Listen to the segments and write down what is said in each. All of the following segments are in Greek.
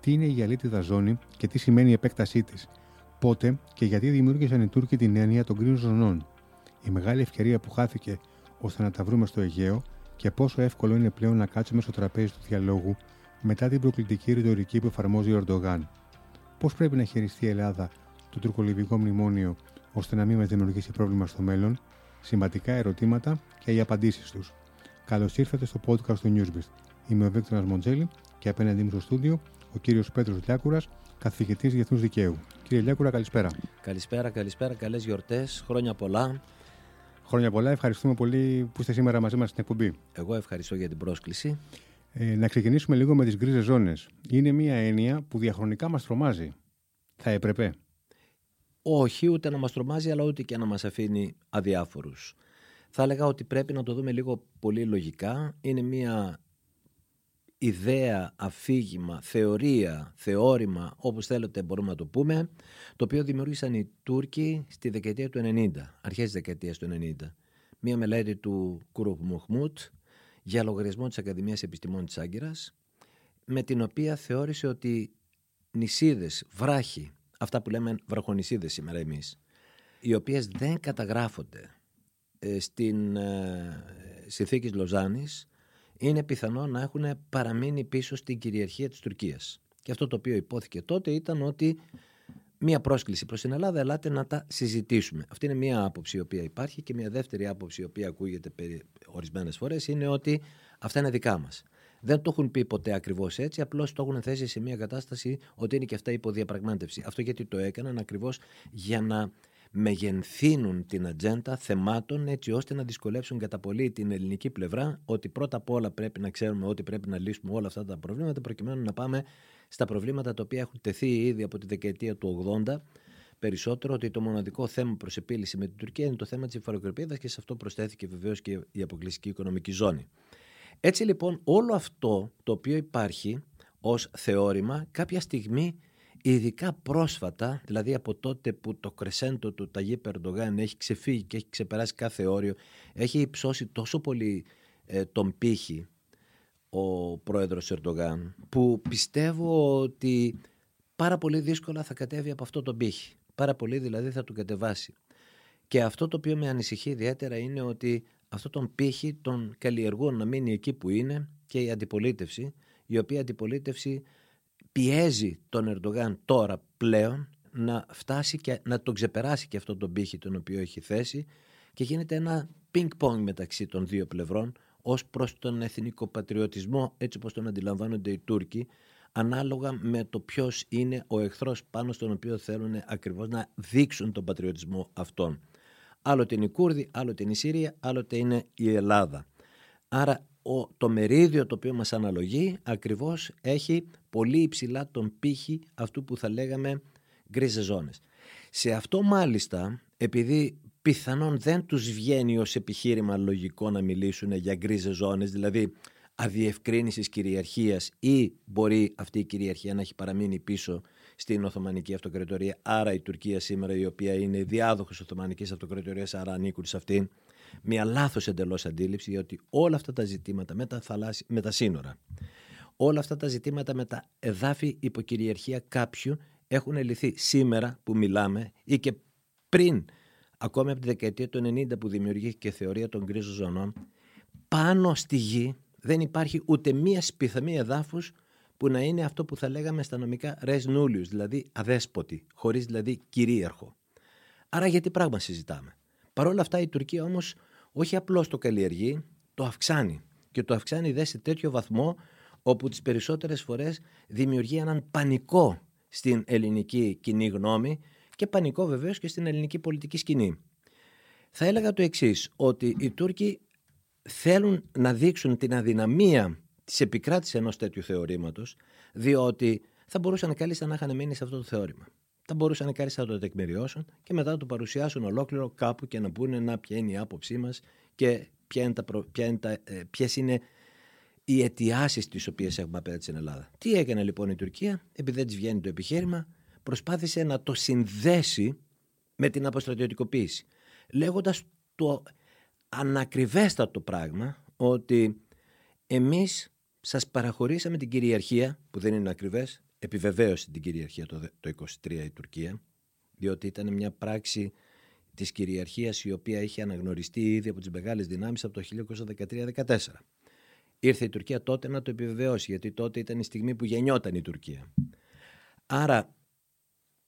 τι είναι η αλήτιδα ζώνη και τι σημαίνει η επέκτασή της, πότε και γιατί δημιούργησαν οι Τούρκοι την έννοια των κρίνων ζωνών, η μεγάλη ευκαιρία που χάθηκε ώστε να τα βρούμε στο Αιγαίο και πόσο εύκολο είναι πλέον να κάτσουμε στο τραπέζι του διαλόγου μετά την προκλητική ρητορική που εφαρμόζει ο Ερντογάν. Πώς πρέπει να χειριστεί η Ελλάδα το τουρκολιβικό μνημόνιο ώστε να μην μας δημιουργήσει πρόβλημα στο μέλλον, σημαντικά ερωτήματα και οι απαντήσεις τους. Καλώς ήρθατε στο podcast του Newsbeast. Είμαι ο Βίκτορας Μοντζέλη και απέναντί μου στο στούντιο ο κύριος Πέτρος Λιάκουρας, καθηγητής Διεθνούς Δικαίου. Κύριε Λιάκουρα, καλησπέρα. Καλησπέρα, καλησπέρα. Καλές γιορτές. Χρόνια πολλά. Χρόνια πολλά. Ευχαριστούμε πολύ που είστε σήμερα μαζί μας στην εκπομπή. Εγώ ευχαριστώ για την πρόσκληση. Ε, να ξεκινήσουμε λίγο με τις γκρίζες ζώνες. Είναι μια έννοια που διαχρονικά μας τρομάζει. Θα έπρεπε; Όχι, ούτε να μας τρομάζει, αλλά ούτε και να μας αφήνει αδιάφορους. Θα έλεγα ότι πρέπει να το δούμε λίγο πολύ λογικά. Είναι μια ιδέα, αφήγημα, θεωρία, θεώρημα, όπως θέλετε μπορούμε να το πούμε, το οποίο δημιούργησαν οι Τούρκοι στη δεκαετία του 90, αρχές της δεκαετίας του 90. Μία μελέτη του Κουρουπ Μουχμούτ για λογαριασμό της Ακαδημίας Επιστημών της Άγκυρας, με την οποία θεώρησε ότι νησίδες, βράχοι, αυτά που λέμε βραχονισίδες σήμερα εμείς, οι οποίες δεν καταγράφονται ε, στην ε, συνθήκη Λοζάνης, είναι πιθανό να έχουν παραμείνει πίσω στην κυριαρχία της Τουρκίας. Και αυτό το οποίο υπόθηκε τότε ήταν ότι μία πρόσκληση προς την Ελλάδα, ελάτε να τα συζητήσουμε. Αυτή είναι μία άποψη η οποία υπάρχει και μία δεύτερη άποψη η οποία ακούγεται ορισμένες φορές είναι ότι αυτά είναι δικά μας. Δεν το έχουν πει ποτέ ακριβώς έτσι, απλώς το έχουν θέσει σε μια κατάσταση ότι είναι και αυτά υποδιαπραγμάτευση. Αυτό γιατί το έκαναν ακριβώς για να μεγενθύνουν την ατζέντα θεμάτων έτσι ώστε να δυσκολεύσουν κατά πολύ την ελληνική πλευρά ότι πρώτα απ' όλα πρέπει να ξέρουμε ότι πρέπει να λύσουμε όλα αυτά τα προβλήματα προκειμένου να πάμε στα προβλήματα τα οποία έχουν τεθεί ήδη από τη δεκαετία του 80 περισσότερο ότι το μοναδικό θέμα προς επίλυση με την Τουρκία είναι το θέμα της υφαροκρηπίδα και σε αυτό προσθέθηκε βεβαίως και η αποκλειστική οικονομική ζώνη. Έτσι λοιπόν όλο αυτό το οποίο υπάρχει ως θεώρημα κάποια στιγμή Ειδικά πρόσφατα, δηλαδή από τότε που το κρεσέντο του Ταγί Περντογάν έχει ξεφύγει και έχει ξεπεράσει κάθε όριο, έχει υψώσει τόσο πολύ ε, τον πύχη ο πρόεδρος Ερντογάν, που πιστεύω ότι πάρα πολύ δύσκολα θα κατέβει από αυτό τον πύχη. Πάρα πολύ δηλαδή θα του κατεβάσει. Και αυτό το οποίο με ανησυχεί ιδιαίτερα είναι ότι αυτό τον πύχη τον καλλιεργούν να μείνει εκεί που είναι και η αντιπολίτευση, η οποία αντιπολίτευση πιέζει τον Ερντογάν τώρα πλέον να φτάσει και να τον ξεπεράσει και αυτό τον πύχη τον οποίο έχει θέσει και γίνεται ένα πινκ-πονγκ μεταξύ των δύο πλευρών ως προς τον εθνικό πατριωτισμό έτσι όπως τον αντιλαμβάνονται οι Τούρκοι ανάλογα με το ποιος είναι ο εχθρός πάνω στον οποίο θέλουν ακριβώς να δείξουν τον πατριωτισμό αυτόν. Άλλοτε είναι οι Κούρδοι, άλλοτε είναι η Συρία, άλλοτε είναι η Ελλάδα. Άρα το μερίδιο το οποίο μας αναλογεί ακριβώς έχει πολύ υψηλά τον πύχη αυτού που θα λέγαμε γκρίζε ζώνες. Σε αυτό μάλιστα, επειδή πιθανόν δεν τους βγαίνει ως επιχείρημα λογικό να μιλήσουν για γκρίζε ζώνες, δηλαδή αδιευκρίνησης κυριαρχίας ή μπορεί αυτή η κυριαρχία να έχει παραμείνει πίσω στην Οθωμανική Αυτοκρατορία, άρα η Τουρκία σήμερα η οποία είναι διάδοχος Οθωμανικής Αυτοκρατορίας, άρα ανήκουν σε αυτήν, μια λάθος εντελώς αντίληψη ότι όλα αυτά τα ζητήματα με τα, θαλάσσι, με τα σύνορα, όλα αυτά τα ζητήματα με τα εδάφη υποκυριαρχία κάποιου έχουν λυθεί σήμερα που μιλάμε ή και πριν ακόμη από τη δεκαετία του 90 που δημιουργήθηκε η θεωρία των γκρίζων ζωνών πάνω στη γη δεν υπάρχει ούτε μία σπιθαμή εδάφους που να είναι αυτό που θα λέγαμε στα νομικά res nullius, δηλαδή αδέσποτη, χωρίς δηλαδή κυρίαρχο. Άρα γιατί πράγμα συζητάμε; Παρ' όλα αυτά η Τουρκία όμως όχι απλώς το καλλιεργεί, το αυξάνει. Και το αυξάνει δε σε τέτοιο βαθμό όπου τις περισσότερες φορές δημιουργεί έναν πανικό στην ελληνική κοινή γνώμη και πανικό βεβαίως και στην ελληνική πολιτική σκηνή. Θα έλεγα το εξής ότι οι Τούρκοι θέλουν να δείξουν την αδυναμία της επικράτησης ενός τέτοιου θεωρήματος διότι θα μπορούσαν κάλλιστα να είχαν μείνει σε αυτό το θεώρημα θα μπορούσαν κάλλιστα να το τεκμηριώσουν και μετά να το παρουσιάσουν ολόκληρο κάπου και να πούνε να ποια είναι η άποψή μας και ποια είναι τα, ποια είναι τα, ε, ποιες είναι οι αιτιάσεις τις οποίες έχουμε απέναντι στην Ελλάδα. Τι έκανε λοιπόν η Τουρκία, επειδή δεν της βγαίνει το επιχείρημα, προσπάθησε να το συνδέσει με την αποστρατιωτικοποίηση. Λέγοντας το ανακριβέστατο πράγμα ότι εμείς σας παραχωρήσαμε την κυριαρχία, που δεν είναι ακριβές, επιβεβαίωσε την κυριαρχία το 1923 η Τουρκία, διότι ήταν μια πράξη της κυριαρχίας η οποία είχε αναγνωριστεί ήδη από τις μεγάλες δυνάμεις από το 1913-14. Ήρθε η Τουρκία τότε να το επιβεβαιώσει, γιατί τότε ήταν η στιγμή που γεννιόταν η Τουρκία. Άρα,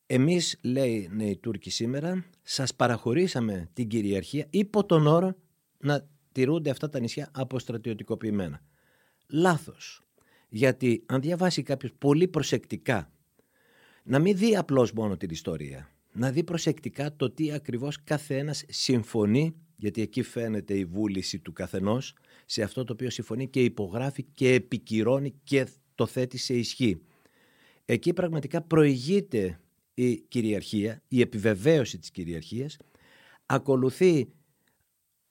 εμείς, λέει ναι, οι Τούρκοι σήμερα, σας παραχωρήσαμε την κυριαρχία υπό τον όρο να τηρούνται αυτά τα νησιά αποστρατιωτικοποιημένα. Λάθος. Γιατί αν διαβάσει κάποιος πολύ προσεκτικά, να μην δει απλώς μόνο την ιστορία, να δει προσεκτικά το τι ακριβώς κάθε ένας συμφωνεί, γιατί εκεί φαίνεται η βούληση του καθενός, σε αυτό το οποίο συμφωνεί και υπογράφει και επικυρώνει και το θέτει σε ισχύ. Εκεί πραγματικά προηγείται η κυριαρχία, η επιβεβαίωση της κυριαρχίας, ακολουθεί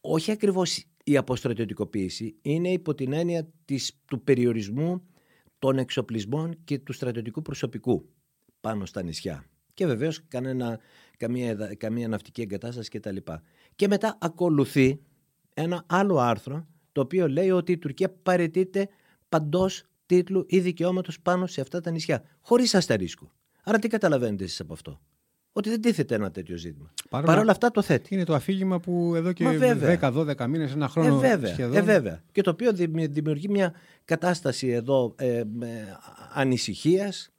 όχι ακριβώς η αποστρατιωτικοποίηση, είναι υπό την έννοια της, του περιορισμού των εξοπλισμών και του στρατιωτικού προσωπικού πάνω στα νησιά. Και βεβαίως κανένα, καμία, καμία ναυτική εγκατάσταση κτλ. Και μετά ακολουθεί ένα άλλο άρθρο το οποίο λέει ότι η Τουρκία παρετείται παντός τίτλου ή δικαιώματος πάνω σε αυτά τα νησιά, χωρίς αστερίσκο. Άρα τι καταλαβαίνετε εσείς από αυτό; Ότι δεν τίθεται ένα τέτοιο ζήτημα. Παρ' όλα αυτά το θέτει. Είναι το αφήγημα που εδώ και 10-12 μήνες, ένα χρόνο ε, βέβαια, σχεδόν. Ε, βέβαια. Και το οποίο δημιουργεί μια κατάσταση εδώ ε, ανησυχίας,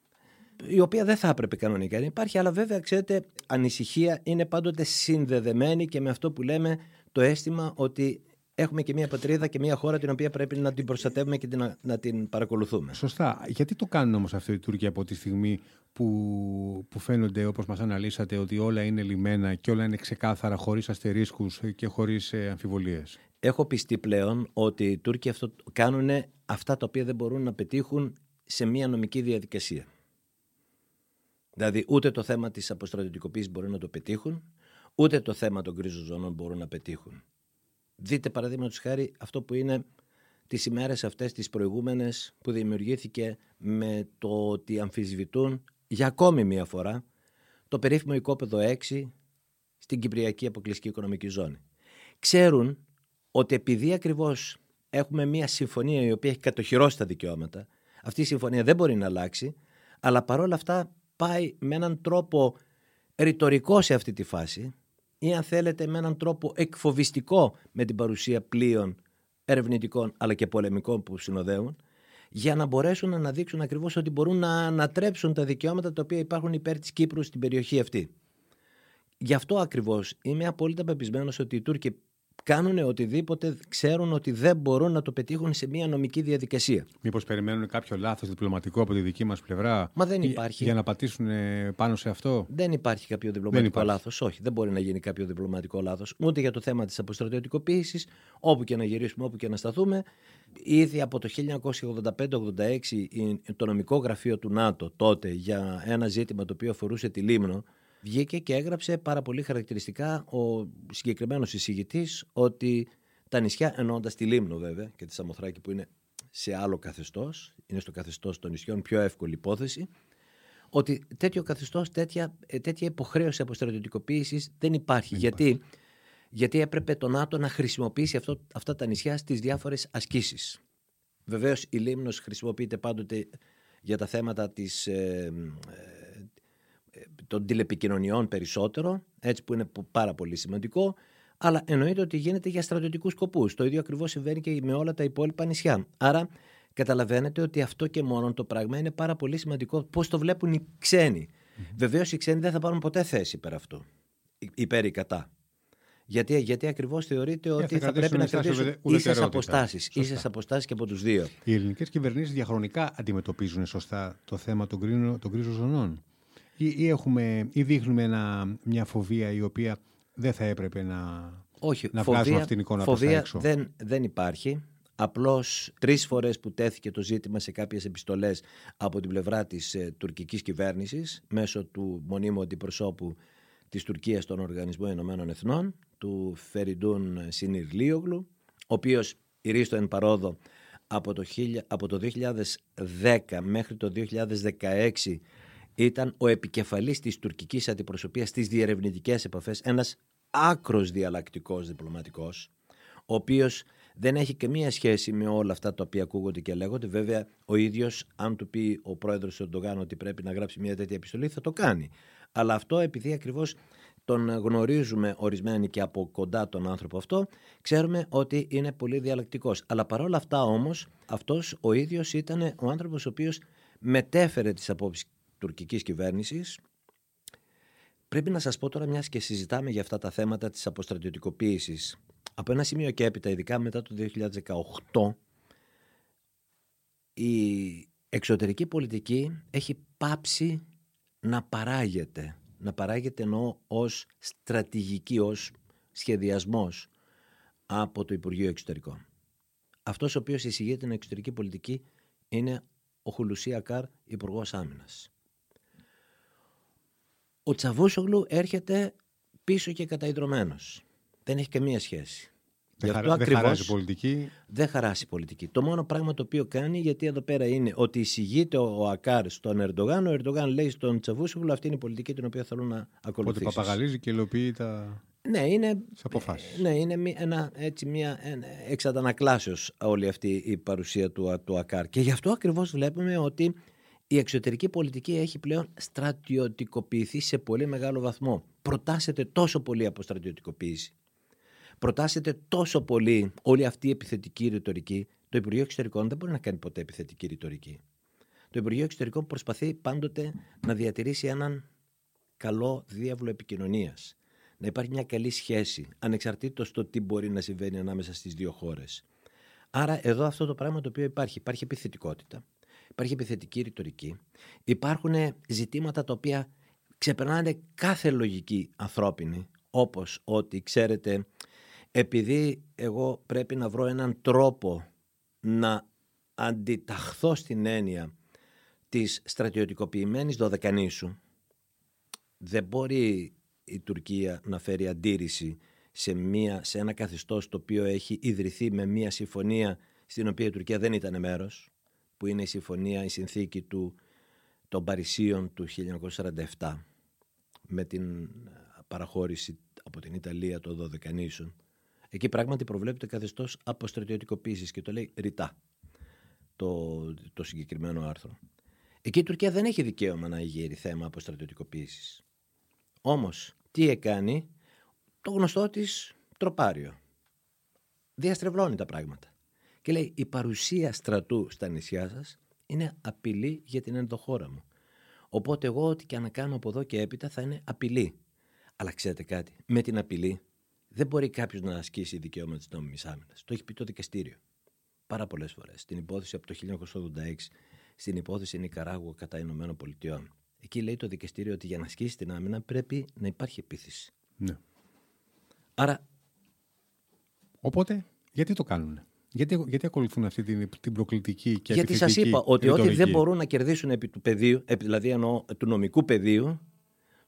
η οποία δεν θα έπρεπε κανονικά να υπάρχει, αλλά βέβαια, ξέρετε, ανησυχία είναι πάντοτε συνδεδεμένη και με αυτό που λέμε το αίσθημα ότι έχουμε και μια πατρίδα και μια χώρα την οποία πρέπει να την προστατεύουμε και να, να την παρακολουθούμε. Σωστά. Γιατί το κάνουν όμως αυτό οι Τούρκοι από τη στιγμή που, που φαίνονται όπως μας αναλύσατε ότι όλα είναι λιμένα και όλα είναι ξεκάθαρα χωρίς αστερίσκους και χωρίς ε, αμφιβολίες; Έχω πιστεί πλέον ότι οι Τούρκοι αυτό, κάνουν αυτά τα οποία δεν μπορούν να πετύχουν σε μια νομική διαδικασία. Δηλαδή ούτε το θέμα της αποστρατιωτικοποίησης μπορούν να το πετύχουν, ούτε το θέμα των γκρίζων ζώνων μπορούν να πετύχουν. Δείτε παραδείγματος χάρη αυτό που είναι τις ημέρες αυτές τις προηγούμενες που δημιουργήθηκε με το ότι αμφισβητούν για ακόμη μία φορά το περίφημο οικόπεδο 6 στην Κυπριακή Αποκλειστική Οικονομική Ζώνη. Ξέρουν ότι επειδή ακριβώς έχουμε μία συμφωνία η οποία έχει κατοχυρώσει τα δικαιώματα, αυτή η συμφωνία δεν μπορεί να αλλάξει, αλλά παρόλα αυτά πάει με έναν τρόπο ρητορικό σε αυτή τη φάση ή αν θέλετε με έναν τρόπο εκφοβιστικό με την παρουσία πλοίων ερευνητικών αλλά και πολεμικών που συνοδεύουν για να μπορέσουν να αναδείξουν ακριβώς ότι μπορούν να ανατρέψουν τα δικαιώματα τα οποία υπάρχουν υπέρ της Κύπρου στην περιοχή αυτή. Γι' αυτό ακριβώς είμαι απόλυτα πεπισμένος ότι οι Τούρκοι κάνουν οτιδήποτε ξέρουν ότι δεν μπορούν να το πετύχουν σε μια νομική διαδικασία. Μήπως περιμένουν κάποιο λάθος διπλωματικό από τη δική μας πλευρά. Μα δεν υπάρχει. Για να πατήσουν πάνω σε αυτό; Δεν υπάρχει κάποιο διπλωματικό λάθος. Όχι, δεν μπορεί να γίνει κάποιο διπλωματικό λάθος. Ούτε για το θέμα της αποστρατιωτικοποίησης, όπου και να γυρίσουμε, όπου και να σταθούμε. Ήδη από το 1985-86 το νομικό γραφείο του ΝΑΤΟ τότε για ένα ζήτημα το οποίο αφορούσε τη Λίμνο βγήκε και έγραψε πάρα πολύ χαρακτηριστικά ο συγκεκριμένος εισηγητής ότι τα νησιά, εννοώντας τη Λίμνο βέβαια και τη Σαμοθράκη που είναι σε άλλο καθεστώς, είναι στο καθεστώς των νησιών, πιο εύκολη υπόθεση, ότι τέτοιο καθεστώς, τέτοια, ε, τέτοια υποχρέωση αποστρατιωτικοποίησης δεν υπάρχει. γιατί, γιατί έπρεπε το ΝΑΤΟ να χρησιμοποιήσει αυτό, αυτά τα νησιά στις διάφορες ασκήσεις. Βεβαίως η Λίμνος χρησιμοποιείται πάντοτε για τα θέματα της, ε, των τηλεπικοινωνιών περισσότερο, έτσι που είναι πάρα πολύ σημαντικό, αλλά εννοείται ότι γίνεται για στρατιωτικούς σκοπούς. Το ίδιο ακριβώς συμβαίνει και με όλα τα υπόλοιπα νησιά. Άρα καταλαβαίνετε ότι αυτό και μόνο το πράγμα είναι πάρα πολύ σημαντικό πώς το βλέπουν οι ξένοι. Mm-hmm. Βεβαίως οι ξένοι δεν θα πάρουν ποτέ θέση υπέρ αυτού, υπέρ ή κατά. Γιατί, γιατί ακριβώς θεωρείται ότι θα, θα πρέπει να κρατήσουν ίσες αποστάσεις. ίσες αποστάσεις και από τους δύο. Οι ελληνικές κυβερνήσεις διαχρονικά αντιμετωπίζουν σωστά το θέμα των, των κρίζων ζωνών ή, ή, έχουμε, ή δείχνουμε ένα, μια φοβία η οποία δεν θα έπρεπε να, Όχι, να φοβία, αυτήν την εικόνα φοβία έξω. Δεν, δεν υπάρχει. Απλώς τρεις φορές που τέθηκε το ζήτημα σε κάποιες επιστολές από την πλευρά της ε, τουρκικής κυβέρνησης μέσω του μονίμου αντιπροσώπου της Τουρκίας στον Οργανισμό Ηνωμένων Εθνών, του Φεριντούν Συνιρλίογλου, ο οποίος ηρίστο εν παρόδο από το, από το 2010 μέχρι το 2016 ήταν ο επικεφαλής της τουρκικής αντιπροσωπείας στις διερευνητικές επαφές, ένας άκρος διαλλακτικός διπλωματικός, ο οποίος δεν έχει καμία σχέση με όλα αυτά τα οποία ακούγονται και λέγονται. Βέβαια, ο ίδιος, αν του πει ο πρόεδρος του Ερντογάν ότι πρέπει να γράψει μια τέτοια επιστολή, θα το κάνει. Αλλά αυτό επειδή ακριβώς τον γνωρίζουμε ορισμένοι και από κοντά τον άνθρωπο αυτό, ξέρουμε ότι είναι πολύ διαλεκτικός. Αλλά παρόλα αυτά όμως, αυτός ο ίδιος ήταν ο άνθρωπος ο οποίος μετέφερε τις απόψεις τουρκικής κυβέρνησης. Πρέπει να σας πω τώρα μιας και συζητάμε για αυτά τα θέματα της αποστρατιωτικοποίησης. Από ένα σημείο και έπειτα, ειδικά μετά το 2018, η εξωτερική πολιτική έχει πάψει να παράγεται να παράγεται ενώ ως στρατηγική, ως σχεδιασμός από το Υπουργείο Εξωτερικών. Αυτός ο οποίος εισηγεί την εξωτερική πολιτική είναι ο Χουλουσία Καρ, Υπουργός Άμυνας. Ο Τσαβούσογλου έρχεται πίσω και καταϊδρωμένος. Δεν έχει καμία σχέση. Δεν, χαρά, δεν χαράσει πολιτική. Δεν χαράσει πολιτική. Το μόνο πράγμα το οποίο κάνει, γιατί εδώ πέρα είναι ότι εισηγείται ο Ακάρ στον Ερντογάν, ο Ερντογάν λέει στον Τσαβούσογλου αυτή είναι η πολιτική την οποία θέλουν να ακολουθήσουν. Ότι παπαγαλίζει και υλοποιεί τα. Ναι, είναι, αποφάσεις. ναι, είναι ένα, έτσι, μια εξαντανακλάσεως όλη αυτή η παρουσία του, του ΑΚΑΡ. Και γι' αυτό ακριβώς βλέπουμε ότι η εξωτερική πολιτική έχει πλέον στρατιωτικοποιηθεί σε πολύ μεγάλο βαθμό. Προτάσεται τόσο πολύ από στρατιωτικοποίηση προτάσετε τόσο πολύ όλη αυτή η επιθετική ρητορική, το Υπουργείο Εξωτερικών δεν μπορεί να κάνει ποτέ επιθετική ρητορική. Το Υπουργείο Εξωτερικών προσπαθεί πάντοτε να διατηρήσει έναν καλό διάβολο επικοινωνίας. Να υπάρχει μια καλή σχέση, ανεξαρτήτως το τι μπορεί να συμβαίνει ανάμεσα στις δύο χώρες. Άρα, εδώ αυτό το πράγμα το οποίο υπάρχει, υπάρχει επιθετικότητα, υπάρχει επιθετική ρητορική, υπάρχουν ζητήματα τα οποία ξεπερνάνε κάθε λογική ανθρώπινη, όπως ότι, ξέρετε, επειδή εγώ πρέπει να βρω έναν τρόπο να αντιταχθώ στην έννοια της στρατιωτικοποιημένης δωδεκανήσου δεν μπορεί η Τουρκία να φέρει αντίρρηση σε, μια, σε ένα καθεστώς το οποίο έχει ιδρυθεί με μια συμφωνία στην οποία η Τουρκία δεν ήταν μέρος που είναι η συμφωνία, η συνθήκη του, των Παρισίων του 1947 με την παραχώρηση από την Ιταλία των Δωδεκανήσων Εκεί πράγματι προβλέπεται καθεστώς αποστρατιωτικοποίησης και το λέει ρητά το, το συγκεκριμένο άρθρο. Εκεί η Τουρκία δεν έχει δικαίωμα να γύρει θέμα αποστρατιωτικοποίησης. Όμως, τι έκανε, το γνωστό της τροπάριο. Διαστρεβλώνει τα πράγματα. Και λέει: Η παρουσία στρατού στα νησιά σας είναι απειλή για την ενδοχώρα μου. Οπότε, εγώ, ό,τι και αν κάνω από εδώ και έπειτα θα είναι απειλή. Αλλά ξέρετε κάτι, με την απειλή δεν μπορεί κάποιος να ασκήσει δικαίωμα της νόμιμης άμυνας. Το έχει πει το δικαστήριο. Πάρα πολλές φορές. Στην υπόθεση από το 1986, στην υπόθεση Νικαράγουα κατά Ηνωμένων Πολιτειών. Εκεί λέει το δικαστήριο ότι για να ασκήσει την άμυνα πρέπει να υπάρχει επίθεση. Ναι. Άρα. Οπότε, γιατί το κάνουν. Γιατί, γιατί ακολουθούν αυτή την, την προκλητική και Γιατί σας είπα ότι ό,τι δεν μπορούν να κερδίσουν επί του πεδίου, δηλαδή εννοώ του νομικού πεδίου,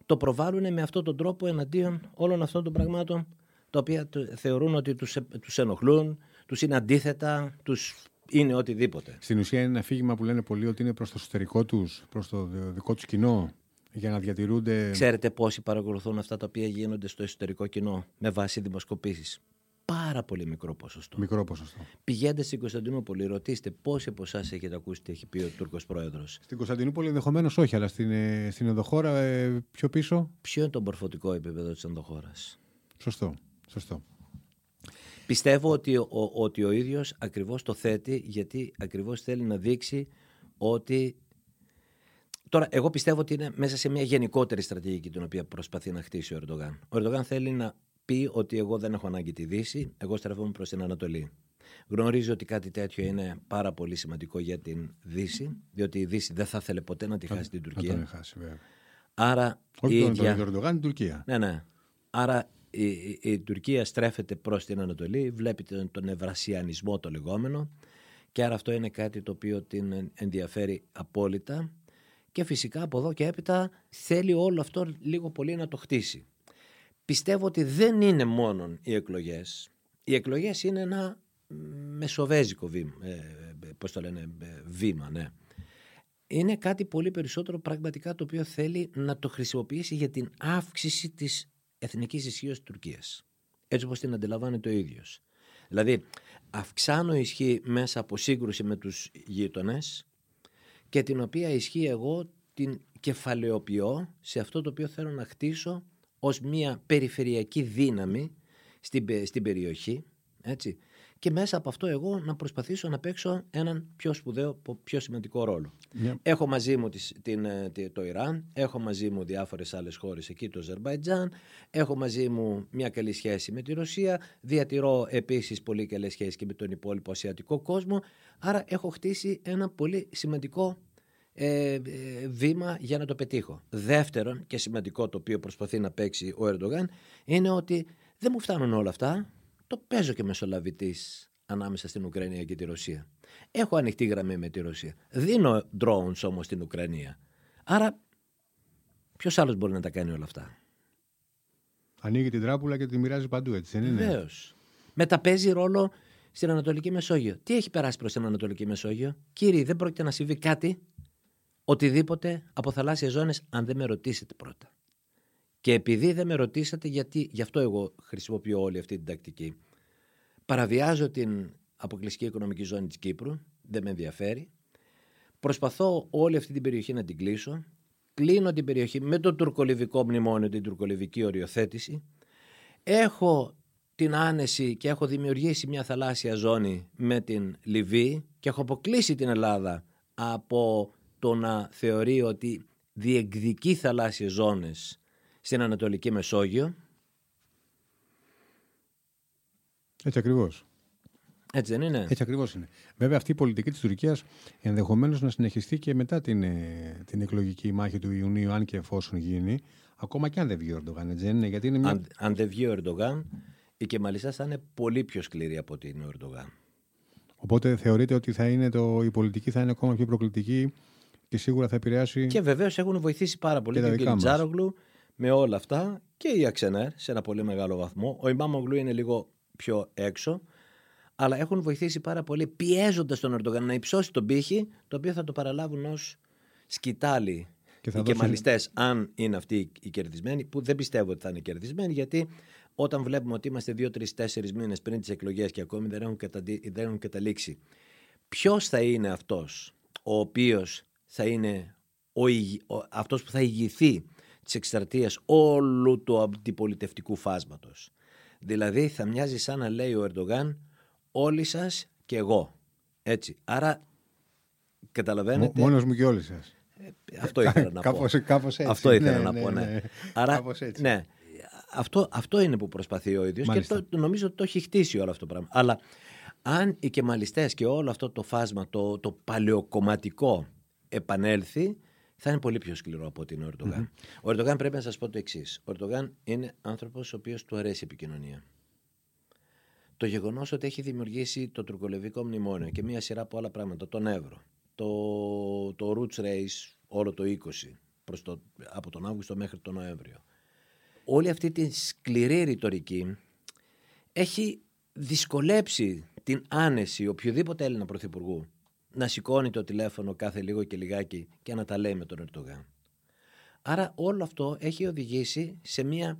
το προβάλλουν με αυτόν τον τρόπο εναντίον όλων αυτών των πραγμάτων τα οποία θεωρούν ότι τους, τους ενοχλούν, τους είναι αντίθετα, τους είναι οτιδήποτε. Στην ουσία είναι ένα αφήγημα που λένε πολλοί ότι είναι προς το εσωτερικό τους, προς το δικό τους κοινό, για να διατηρούνται... Ξέρετε πόσοι παρακολουθούν αυτά τα οποία γίνονται στο εσωτερικό κοινό με βάση δημοσκοπήσεις; Πάρα πολύ μικρό ποσοστό. Μικρό ποσοστό. Πηγαίνετε στην Κωνσταντινούπολη, ρωτήστε πόσοι από εσάς έχετε ακούσει τι έχει πει ο Τούρκος πρόεδρος. Στην Κωνσταντινούπολη ενδεχομένως όχι, αλλά στην, ε, στην ενδοχώρα ε, πιο πίσω. Ποιο είναι το μορφωτικό επίπεδο της ενδοχώρας; Σωστό. Σωστό. Πιστεύω ότι ο, ότι ο ίδιος ακριβώς το θέτει γιατί ακριβώς θέλει να δείξει ότι... Τώρα, εγώ πιστεύω ότι είναι μέσα σε μια γενικότερη στρατηγική την οποία προσπαθεί να χτίσει ο Ερντογάν. Ο Ερντογάν θέλει να πει ότι εγώ δεν έχω ανάγκη τη Δύση, εγώ στρέφομαι προς την Ανατολή. Γνωρίζει ότι κάτι τέτοιο είναι πάρα πολύ σημαντικό για την Δύση, διότι η Δύση δεν θα ήθελε ποτέ να τη χάσει την Τουρκία. Να τον χάσει, βέβαια. Άρα. Όχι τον ίδια... Ερντογάν, την Τουρκία. Ναι, ναι. Άρα η, η, Τουρκία στρέφεται προς την Ανατολή, βλέπει τον, τον ευρασιανισμό το λεγόμενο και άρα αυτό είναι κάτι το οποίο την ενδιαφέρει απόλυτα και φυσικά από εδώ και έπειτα θέλει όλο αυτό λίγο πολύ να το χτίσει. Πιστεύω ότι δεν είναι μόνο οι εκλογές. Οι εκλογές είναι ένα μεσοβέζικο βήμα, ε, πώς το λένε, ε, βήμα, ναι. Είναι κάτι πολύ περισσότερο πραγματικά το οποίο θέλει να το χρησιμοποιήσει για την αύξηση της εθνικής ισχύως της Τουρκίας. Έτσι όπως την αντιλαμβάνεται ο ίδιος. Δηλαδή, αυξάνω ισχύ μέσα από σύγκρουση με τους γείτονες και την οποία ισχύ εγώ την κεφαλαιοποιώ σε αυτό το οποίο θέλω να χτίσω ως μια περιφερειακή δύναμη στην, στην περιοχή έτσι, και μέσα από αυτό εγώ να προσπαθήσω να παίξω έναν πιο σπουδαίο, πιο σημαντικό ρόλο. Yeah. Έχω μαζί μου την, ε, το Ιράν, έχω μαζί μου διάφορες άλλες χώρες εκεί, το Αζερβαϊτζάν, έχω μαζί μου μια καλή σχέση με τη Ρωσία, διατηρώ επίσης πολύ καλές σχέσεις και με τον υπόλοιπο ασιατικό κόσμο, άρα έχω χτίσει ένα πολύ σημαντικό ε, ε, βήμα για να το πετύχω. Δεύτερον και σημαντικό το οποίο προσπαθεί να παίξει ο Ερντογάν είναι ότι δεν μου φτάνουν όλα αυτά, το παίζω και μεσολαβητής ανάμεσα στην Ουκρανία και τη Ρωσία. Έχω ανοιχτή γραμμή με τη Ρωσία. Δίνω drones όμως στην Ουκρανία. Άρα, ποιος άλλος μπορεί να τα κάνει όλα αυτά; Ανοίγει την τράπουλα και τη μοιράζει παντού, έτσι δεν είναι; Βεβαίως. Μετά παίζει ρόλο στην Ανατολική Μεσόγειο. Τι έχει περάσει προς την Ανατολική Μεσόγειο, Κύριε, δεν πρόκειται να συμβεί κάτι, οτιδήποτε από θαλάσσιες ζώνες, αν δεν με ρωτήσετε πρώτα. Και επειδή δεν με ρωτήσατε γιατί, γι' αυτό εγώ χρησιμοποιώ όλη αυτή την τακτική. Παραβιάζω την αποκλειστική οικονομική ζώνη της Κύπρου, δεν με ενδιαφέρει. Προσπαθώ όλη αυτή την περιοχή να την κλείσω. Κλείνω την περιοχή με το τουρκολιβικό μνημόνιο, την τουρκολιβική οριοθέτηση. Έχω την άνεση και έχω δημιουργήσει μια θαλάσσια ζώνη με την Λιβύη και έχω αποκλείσει την Ελλάδα από το να θεωρεί ότι διεκδικεί θαλάσσιες ζώνες στην Ανατολική Μεσόγειο. Έτσι ακριβώς. Έτσι δεν είναι; Έτσι ακριβώς είναι. Βέβαια, αυτή η πολιτική της Τουρκίας ενδεχομένως να συνεχιστεί και μετά την, ε, την εκλογική μάχη του Ιουνίου, αν και εφόσον γίνει, ακόμα και αν δεν βγει ο Ερντογάν. Έτσι δεν είναι. Γιατί είναι μια... αν, αν δεν βγει ο Ερντογάν, η Κεμαλιστά θα είναι πολύ πιο σκληρή από ότι είναι ο Ερντογάν. Οπότε θεωρείτε ότι θα είναι το, η πολιτική θα είναι ακόμα πιο προκλητική και σίγουρα θα επηρεάσει. Και βεβαίως έχουν βοηθήσει πάρα πολύ και τον Τζάρογλου με όλα αυτά και η Αξενέρ σε ένα πολύ μεγάλο βαθμό. Ο Ιμπάμογλου είναι λίγο πιο έξω. Αλλά έχουν βοηθήσει πάρα πολύ πιέζοντας τον Ερντογάν να υψώσει τον πύχη, το οποίο θα το παραλάβουν ως σκητάλη και οι κεμαλιστές, αν είναι αυτοί οι κερδισμένοι, που δεν πιστεύω ότι θα είναι κερδισμένοι, γιατί όταν βλέπουμε ότι είμαστε δύο, τρεις, τέσσερις μήνες πριν τις εκλογές και ακόμη δεν έχουν, δεν έχουν καταλήξει, ποιος θα είναι αυτός ο οποίος θα είναι ο, ο, αυτός που θα ηγηθεί της εκστρατείας όλου του αντιπολιτευτικού φάσματος. Δηλαδή θα μοιάζει σαν να λέει ο Ερντογάν όλοι σας και εγώ. Έτσι. Άρα καταλαβαίνετε... Μόνος μου και όλοι σας. Ε, αυτό ήθελα να πω. Κάπως έτσι. Αυτό ήθελα ναι, να ναι, πω, ναι. ναι. Άρα, κάπως έτσι. ναι. Αυτό, αυτό είναι που προσπαθεί ο ίδιος και το, νομίζω ότι το έχει χτίσει όλο αυτό το πράγμα. Αλλά αν οι κεμαλιστές και όλο αυτό το φάσμα, το, το παλαιοκομματικό επανέλθει, θα είναι πολύ πιο σκληρό από ότι είναι ο ερντογαν Ο Ερντογάν πρέπει να σας πω το εξής. Ο Ερντογάν είναι άνθρωπος ο οποίος του αρέσει η επικοινωνία. Το γεγονός ότι έχει δημιουργήσει το τουρκολεβικό μνημόνιο και μία σειρά από άλλα πράγματα, τον Εύρο, το, το Roots Race όλο το 20, προς το, από τον Αύγουστο μέχρι τον Νοέμβριο. Όλη αυτή τη σκληρή ρητορική έχει δυσκολέψει την άνεση οποιοδήποτε Έλληνα πρωθυπουργού να σηκώνει το τηλέφωνο κάθε λίγο και λιγάκι και να τα λέει με τον Ερντογάν. Άρα όλο αυτό έχει οδηγήσει σε μια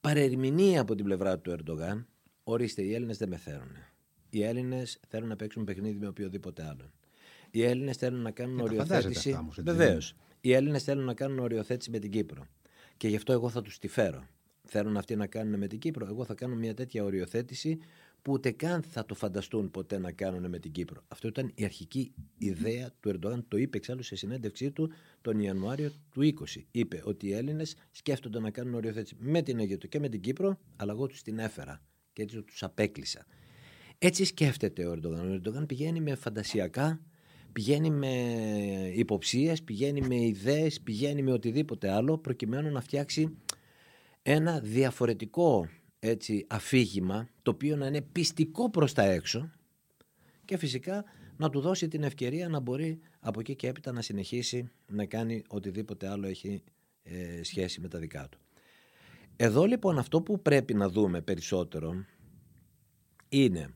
παρερμηνία από την πλευρά του Ερντογάν. Ορίστε, οι Έλληνες δεν με θέλουν. Οι Έλληνες θέλουν να παίξουν παιχνίδι με οποιοδήποτε άλλον. Οι Έλληνες θέλουν να κάνουν ε, οριοθέτηση. Βεβαίως. Οι Έλληνες θέλουν να κάνουν οριοθέτηση με την Κύπρο. Και γι' αυτό εγώ θα τους τη φέρω. Θέλουν αυτοί να κάνουν με την Κύπρο. Εγώ θα κάνω μια τέτοια οριοθέτηση που ούτε καν θα το φανταστούν ποτέ να κάνουν με την Κύπρο. Αυτό ήταν η αρχική ιδέα του Ερντογάν. Το είπε εξάλλου σε συνέντευξή του τον Ιανουάριο του 20. Είπε ότι οι Έλληνες σκέφτονται να κάνουν οριοθέτηση με την Αίγυπτο και με την Κύπρο, αλλά εγώ τους την έφερα και έτσι τους απέκλεισα. Έτσι σκέφτεται ο Ερντογάν. Ο Ερντογάν πηγαίνει με φαντασιακά, πηγαίνει με υποψίες, πηγαίνει με ιδέες, πηγαίνει με οτιδήποτε άλλο προκειμένου να φτιάξει ένα διαφορετικό έτσι, αφήγημα το οποίο να είναι πιστικό προς τα έξω και φυσικά να του δώσει την ευκαιρία να μπορεί από εκεί και έπειτα να συνεχίσει να κάνει οτιδήποτε άλλο έχει ε, σχέση με τα δικά του. Εδώ λοιπόν αυτό που πρέπει να δούμε περισσότερο είναι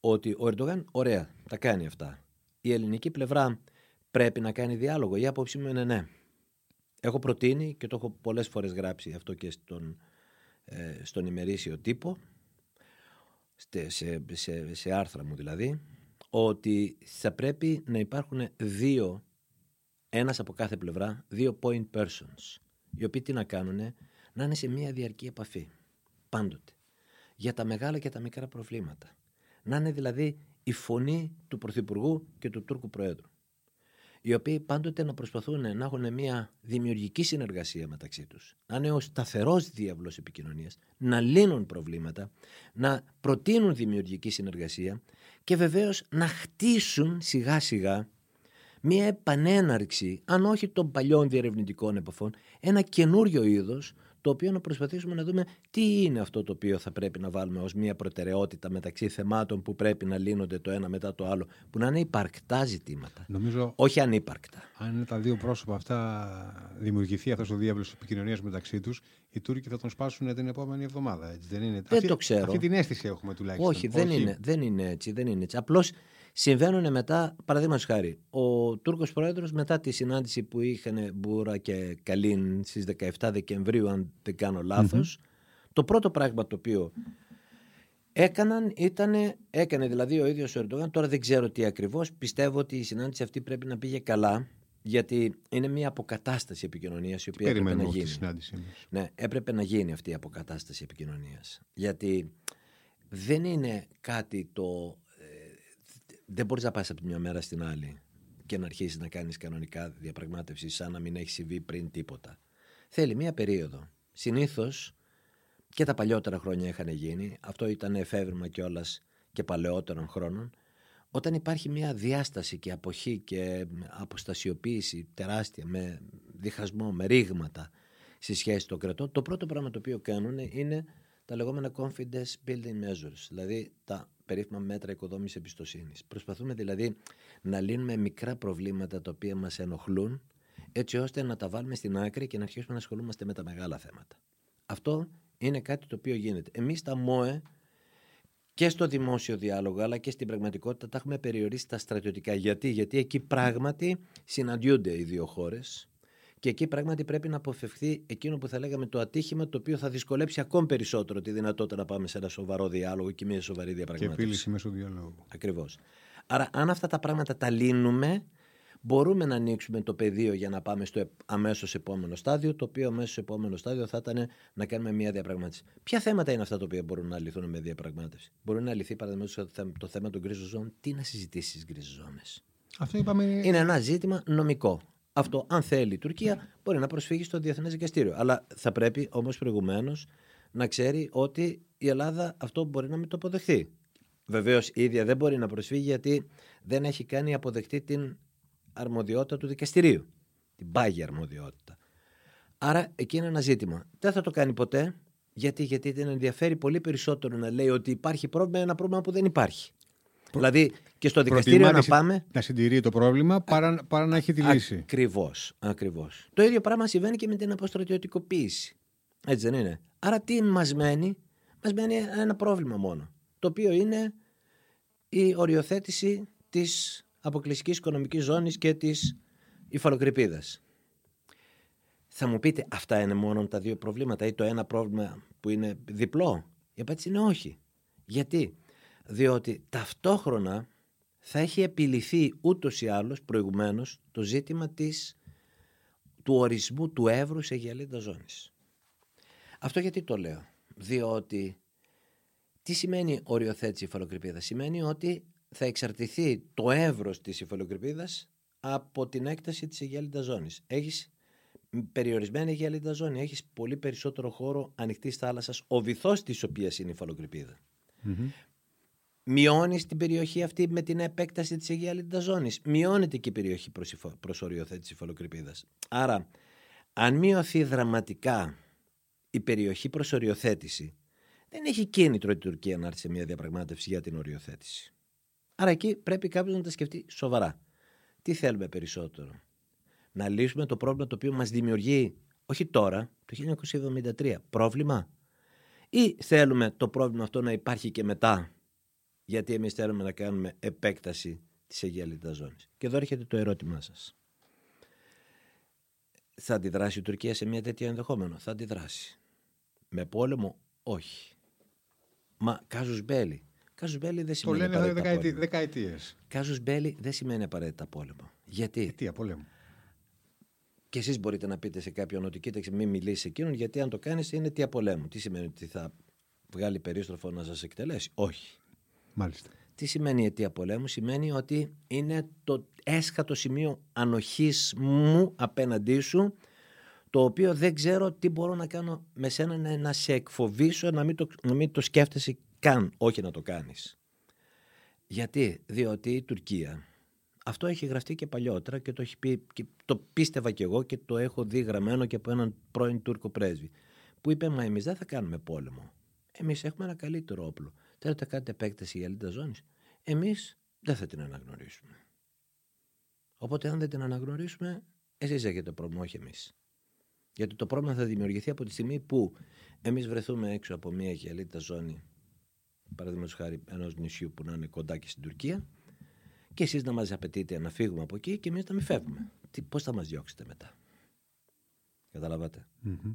ότι ο Ερντογάν ωραία τα κάνει αυτά. Η ελληνική πλευρά πρέπει να κάνει διάλογο. Η άποψή μου είναι ναι. Έχω προτείνει και το έχω πολλές φορές γράψει αυτό και στον ε, στον ημερήσιο τύπο σε, σε, σε άρθρα μου δηλαδή, ότι θα πρέπει να υπάρχουν δύο, ένας από κάθε πλευρά, δύο point persons, οι οποίοι τι να κάνουν, να είναι σε μια διαρκή επαφή, πάντοτε, για τα μεγάλα και τα μικρά προβλήματα. Να είναι δηλαδή η φωνή του Πρωθυπουργού και του Τούρκου Προέδρου οι οποίοι πάντοτε να προσπαθούν να έχουν μια δημιουργική συνεργασία μεταξύ τους, να είναι ο σταθερός διάβλος επικοινωνίας, να λύνουν προβλήματα, να προτείνουν δημιουργική συνεργασία και βεβαίως να χτίσουν σιγά σιγά μια επανέναρξη, αν όχι των παλιών διερευνητικών επαφών, ένα καινούριο είδος το οποίο να προσπαθήσουμε να δούμε τι είναι αυτό το οποίο θα πρέπει να βάλουμε ως μια προτεραιότητα μεταξύ θεμάτων που πρέπει να λύνονται το ένα μετά το άλλο, που να είναι υπαρκτά ζητήματα, Νομίζω, όχι ανύπαρκτα. Αν είναι τα δύο πρόσωπα αυτά δημιουργηθεί αυτός ο διάβολο επικοινωνίας μεταξύ τους, οι Τούρκοι θα τον σπάσουν την επόμενη εβδομάδα. Έτσι, δεν είναι; Δεν αυτή, το ξέρω. Αυτή την αίσθηση έχουμε τουλάχιστον. Όχι, δεν, Είναι, δεν είναι έτσι. Δεν είναι έτσι. Απλώς συμβαίνουν μετά, παραδείγματος χάρη, ο Τούρκος Πρόεδρος μετά τη συνάντηση που είχαν Μπούρα και Καλίν στις 17 Δεκεμβρίου, αν δεν κάνω λάθος, το πρώτο πράγμα το οποίο έκαναν ήταν, έκανε δηλαδή ο ίδιος ο Ερντογάν, τώρα δεν ξέρω τι ακριβώς. πιστεύω ότι η συνάντηση αυτή πρέπει να πήγε καλά, γιατί είναι μια αποκατάσταση επικοινωνίας η οποία έπρεπε να γίνει. Συνάντηση. Ναι, έπρεπε να γίνει αυτή η αποκατάσταση επικοινωνίας. Γιατί δεν είναι κάτι το δεν μπορείς να πας από τη μια μέρα στην άλλη και να αρχίσεις να κάνεις κανονικά διαπραγμάτευση σαν να μην έχεις συμβεί πριν τίποτα. Θέλει μία περίοδο. Συνήθως και τα παλιότερα χρόνια είχαν γίνει, αυτό ήταν εφεύρημα κιόλας και παλαιότερων χρόνων, όταν υπάρχει μια διάσταση και αποχή και αποστασιοποίηση τεράστια με διχασμό, με ρήγματα στη σχέση των κρατών, το πρώτο πράγμα το οποίο κάνουν είναι τα λεγόμενα confidence building measures, δηλαδή τα περίφημα μέτρα οικοδόμησης εμπιστοσύνης. Προσπαθούμε δηλαδή να λύνουμε μικρά προβλήματα τα οποία μας ενοχλούν, έτσι ώστε να τα βάλουμε στην άκρη και να αρχίσουμε να ασχολούμαστε με τα μεγάλα θέματα. Αυτό είναι κάτι το οποίο γίνεται. Εμείς τα ΜΟΕ και στο δημόσιο διάλογο αλλά και στην πραγματικότητα τα έχουμε περιορίσει τα στρατιωτικά. Γιατί, Γιατί εκεί πράγματι συναντιούνται οι δύο χώρες και εκεί πράγματι πρέπει να αποφευχθεί εκείνο που θα λέγαμε το ατύχημα, το οποίο θα δυσκολέψει ακόμη περισσότερο τη δυνατότητα να πάμε σε ένα σοβαρό διάλογο και μια σοβαρή διαπραγμάτευση. Και επίλυση μέσω διαλόγου. Ακριβώς. Άρα, αν αυτά τα πράγματα τα λύνουμε, μπορούμε να ανοίξουμε το πεδίο για να πάμε στο αμέσως επόμενο στάδιο, το οποίο αμέσως επόμενο στάδιο θα ήταν να κάνουμε μια διαπραγμάτευση. Ποια θέματα είναι αυτά τα οποία μπορούν να λυθούν με διαπραγμάτευση; Μπορεί να λυθεί, παραδείγματος, το θέμα των γκρίζων ζώων. Τι να συζητήσεις στις γκρίζε ζώνε. Αυτό είπαμε... Είναι ένα ζήτημα νομικό. Αυτό, αν θέλει η Τουρκία, μπορεί να προσφύγει στο Διεθνές Δικαστήριο. Αλλά θα πρέπει όμως προηγουμένως να ξέρει ότι η Ελλάδα αυτό μπορεί να μην το αποδεχθεί. Βεβαίως η ίδια δεν μπορεί να προσφύγει γιατί δεν έχει κάνει αποδεκτή την αρμοδιότητα του δικαστηρίου. Την πάγια αρμοδιότητα. Άρα εκεί είναι ένα ζήτημα. Δεν θα το κάνει ποτέ. Γιατί, γιατί την ενδιαφέρει πολύ περισσότερο να λέει ότι υπάρχει πρόβλημα, ένα πρόβλημα που δεν υπάρχει. Δηλαδή και στο δικαστήριο να πάμε. Να συντηρεί το πρόβλημα παρά, παρά να έχει τη λύση. Ακριβώς. Ακριβώς. Το ίδιο πράγμα συμβαίνει και με την αποστρατιωτικοποίηση. Έτσι δεν είναι; Άρα τι μας μένει, μας μένει ένα πρόβλημα μόνο. Το οποίο είναι η οριοθέτηση της αποκλειστικής οικονομικής ζώνης και της υφαλοκρηπίδας. Θα μου πείτε, αυτά είναι μόνο τα δύο προβλήματα ή το ένα πρόβλημα που είναι διπλό; Η απάντηση είναι όχι. Γιατί; Διότι ταυτόχρονα θα έχει επιληθεί ούτως ή άλλως προηγουμένως το ζήτημα της, του ορισμού του εύρου σε γυαλίδα ζώνης. Αυτό γιατί το λέω. Διότι τι σημαίνει οριοθέτηση υφαλοκρηπίδας; Σημαίνει ότι θα εξαρτηθεί το εύρος της υφαλοκρηπίδας από την έκταση της αιγέλιδας ζώνης. Έχεις περιορισμένη αιγέλιδα ζώνη, έχεις πολύ περισσότερο χώρο ανοιχτής θάλασσας, ο βυθός της οποίας είναι η υφαλοκρηπίδα μειώνεις την περιοχή αυτή με την επέκταση της Αιγαία ζώνη. Μειώνεται και η περιοχή προς οριοθέτηση υφαλοκρηπίδα. Άρα, αν μειωθεί δραματικά η περιοχή προς οριοθέτηση, δεν έχει κίνητρο η Τουρκία να έρθει σε μια διαπραγμάτευση για την οριοθέτηση. Άρα εκεί πρέπει κάποιος να τα σκεφτεί σοβαρά. Τι θέλουμε περισσότερο; Να λύσουμε το πρόβλημα το οποίο μας δημιουργεί, όχι τώρα, το 1973, πρόβλημα; Ή θέλουμε το πρόβλημα αυτό να υπάρχει και μετά; Γιατί εμείς θέλουμε να κάνουμε επέκταση της Αιγέλητας ζώνης. Και εδώ έρχεται το ερώτημά σας. Θα αντιδράσει η Τουρκία σε μια τέτοια ενδεχόμενο; Θα αντιδράσει. Με πόλεμο; Όχι. Μα κάζους μπέλη. Κάζους Μπέλι δεν Το σημαίνει λένε απαραίτητα δεκαετή, πόλεμο. δεκαετίες. Κάζους Μπέλι δεν σημαίνει απαραίτητα πόλεμο. Γιατί; Αιτία πολέμου. και εσείς μπορείτε να πείτε σε κάποιον ότι κοίταξε, μην μιλήσεις εκείνον, γιατί αν το κάνεις είναι αιτία πολέμου. Τι σημαίνει ότι θα βγάλει περίστροφο να σας εκτελέσει; Όχι. Μάλιστα. Τι σημαίνει η αιτία πολέμου, σημαίνει ότι είναι το έσχατο σημείο ανοχής μου απέναντί σου, το οποίο δεν ξέρω τι μπορώ να κάνω με σένα να, να σε εκφοβήσω, να μην, το, να μην το σκέφτεσαι καν, όχι να το κάνεις. Γιατί, διότι η Τουρκία, αυτό έχει γραφτεί και παλιότερα και το, έχει πει, και το πίστευα κι εγώ και το έχω δει γραμμένο και από έναν πρώην Τούρκο πρέσβη, που είπε, μα εμείς δεν θα κάνουμε πόλεμο. Εμείς έχουμε ένα καλύτερο όπλο. Θέλετε να κάνετε επέκταση για λίτα ζώνης; Εμείς δεν θα την αναγνωρίσουμε. Οπότε αν δεν την αναγνωρίσουμε, εσείς έχετε πρόβλημα, όχι εμείς. Γιατί το πρόβλημα θα δημιουργηθεί από τη στιγμή που εμείς βρεθούμε έξω από μια γυαλίτα ζώνη, παραδείγματος χάρη ενός νησιού που να είναι κοντά και στην Τουρκία, και εσείς να μας απαιτείτε να φύγουμε από εκεί και εμείς να μην φεύγουμε. Τι, πώς θα μας διώξετε μετά; Καταλαβατε. Μμμ.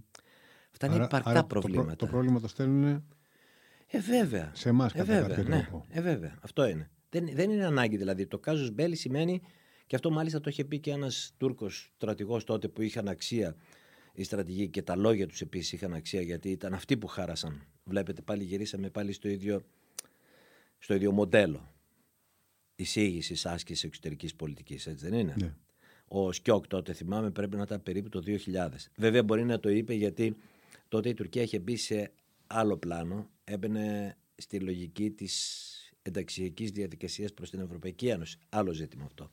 Αυτά είναι υπαρκτά άρα το πρό- προβλήματα. Το, πρόβλημα το στέλνουν Ε, βέβαια. σε εμάς Ε, κατά βέβαια, κάποιο ναι. τρόπο. Ε, βέβαια. Αυτό είναι. Δεν, δεν είναι ανάγκη δηλαδή. Το κάζους μπέλι σημαίνει, και αυτό μάλιστα το είχε πει και ένας Τούρκος στρατηγός τότε που είχαν αξία οι στρατηγοί και τα λόγια τους επίσης είχαν αξία γιατί ήταν αυτοί που χάρασαν. Βλέπετε πάλι γυρίσαμε πάλι στο ίδιο, στο ίδιο μοντέλο εισήγηση άσκηση εξωτερικής πολιτικής, έτσι δεν είναι; Ναι. Ο Σκιόκ τότε θυμάμαι πρέπει να ήταν περίπου το 2000. Βέβαια μπορεί να το είπε γιατί τότε η Τουρκία είχε μπει σε άλλο πλάνο, έμπαινε στη λογική της ενταξιακής διαδικασίας προς την Ευρωπαϊκή Ένωση. Άλλο ζήτημα αυτό.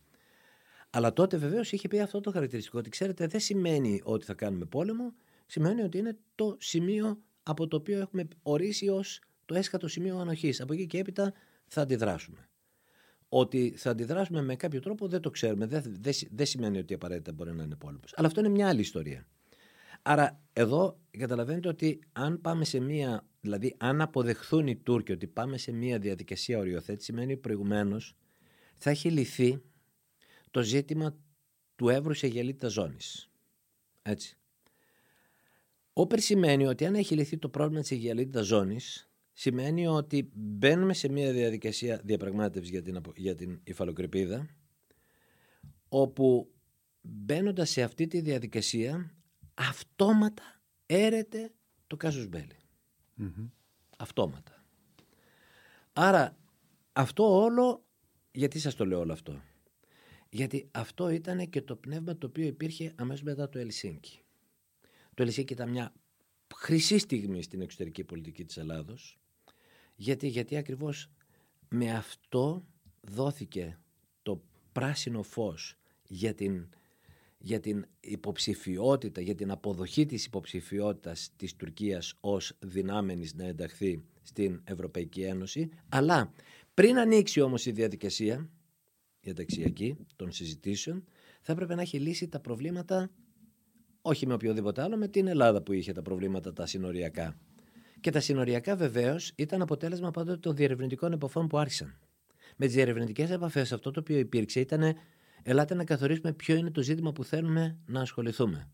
Αλλά τότε βεβαίως είχε πει αυτό το χαρακτηριστικό ότι ξέρετε δεν σημαίνει ότι θα κάνουμε πόλεμο, σημαίνει ότι είναι το σημείο από το οποίο έχουμε ορίσει ως το έσχατο σημείο ανοχής. Από εκεί και έπειτα θα αντιδράσουμε. Ότι θα αντιδράσουμε με κάποιο τρόπο δεν το ξέρουμε. Δεν, δεν, δεν σημαίνει ότι απαραίτητα μπορεί να είναι πόλεμος. Αλλά αυτό είναι μια άλλη ιστορία. Άρα εδώ καταλαβαίνετε ότι αν πάμε σε μια, δηλαδή αν αποδεχθούν οι Τούρκοι ότι πάμε σε μια διαδικασία οριοθέτηση, σημαίνει προηγουμένως θα έχει λυθεί το ζήτημα του εύρου σε γελίτα ζώνης. Έτσι. Όπερ σημαίνει ότι αν έχει λυθεί το πρόβλημα της αιγιαλίτητας ζώνης, σημαίνει ότι μπαίνουμε σε μια διαδικασία διαπραγμάτευσης για την, απο- για την υφαλοκρηπίδα, όπου μπαίνοντας σε αυτή τη διαδικασία, αυτόματα έρεται το κάζους μπέλι. Μμμ. Αυτόματα. Άρα αυτό όλο, γιατί σας το λέω όλο αυτό; Γιατί αυτό ήταν και το πνεύμα το οποίο υπήρχε αμέσως μετά το Ελσίνκι. Το Ελσίνκι ήταν μια χρυσή στιγμή στην εξωτερική πολιτική της Ελλάδος. Γιατί, γιατί ακριβώς με αυτό δόθηκε το πράσινο φως για την, για την υποψηφιότητα, για την αποδοχή της υποψηφιότητας της Τουρκίας ως δυνάμενης να ενταχθεί στην Ευρωπαϊκή Ένωση. Αλλά πριν ανοίξει όμως η διαδικασία, η ενταξιακή των συζητήσεων, θα έπρεπε να έχει λύσει τα προβλήματα όχι με οποιοδήποτε άλλο, με την Ελλάδα που είχε τα προβλήματα τα συνοριακά. Και τα συνοριακά βεβαίως ήταν αποτέλεσμα πάντοτε των διερευνητικών επαφών που άρχισαν. Με τις διερευνητικές επαφές, αυτό το οποίο υπήρξε ήταν ελάτε να καθορίσουμε ποιο είναι το ζήτημα που θέλουμε να ασχοληθούμε.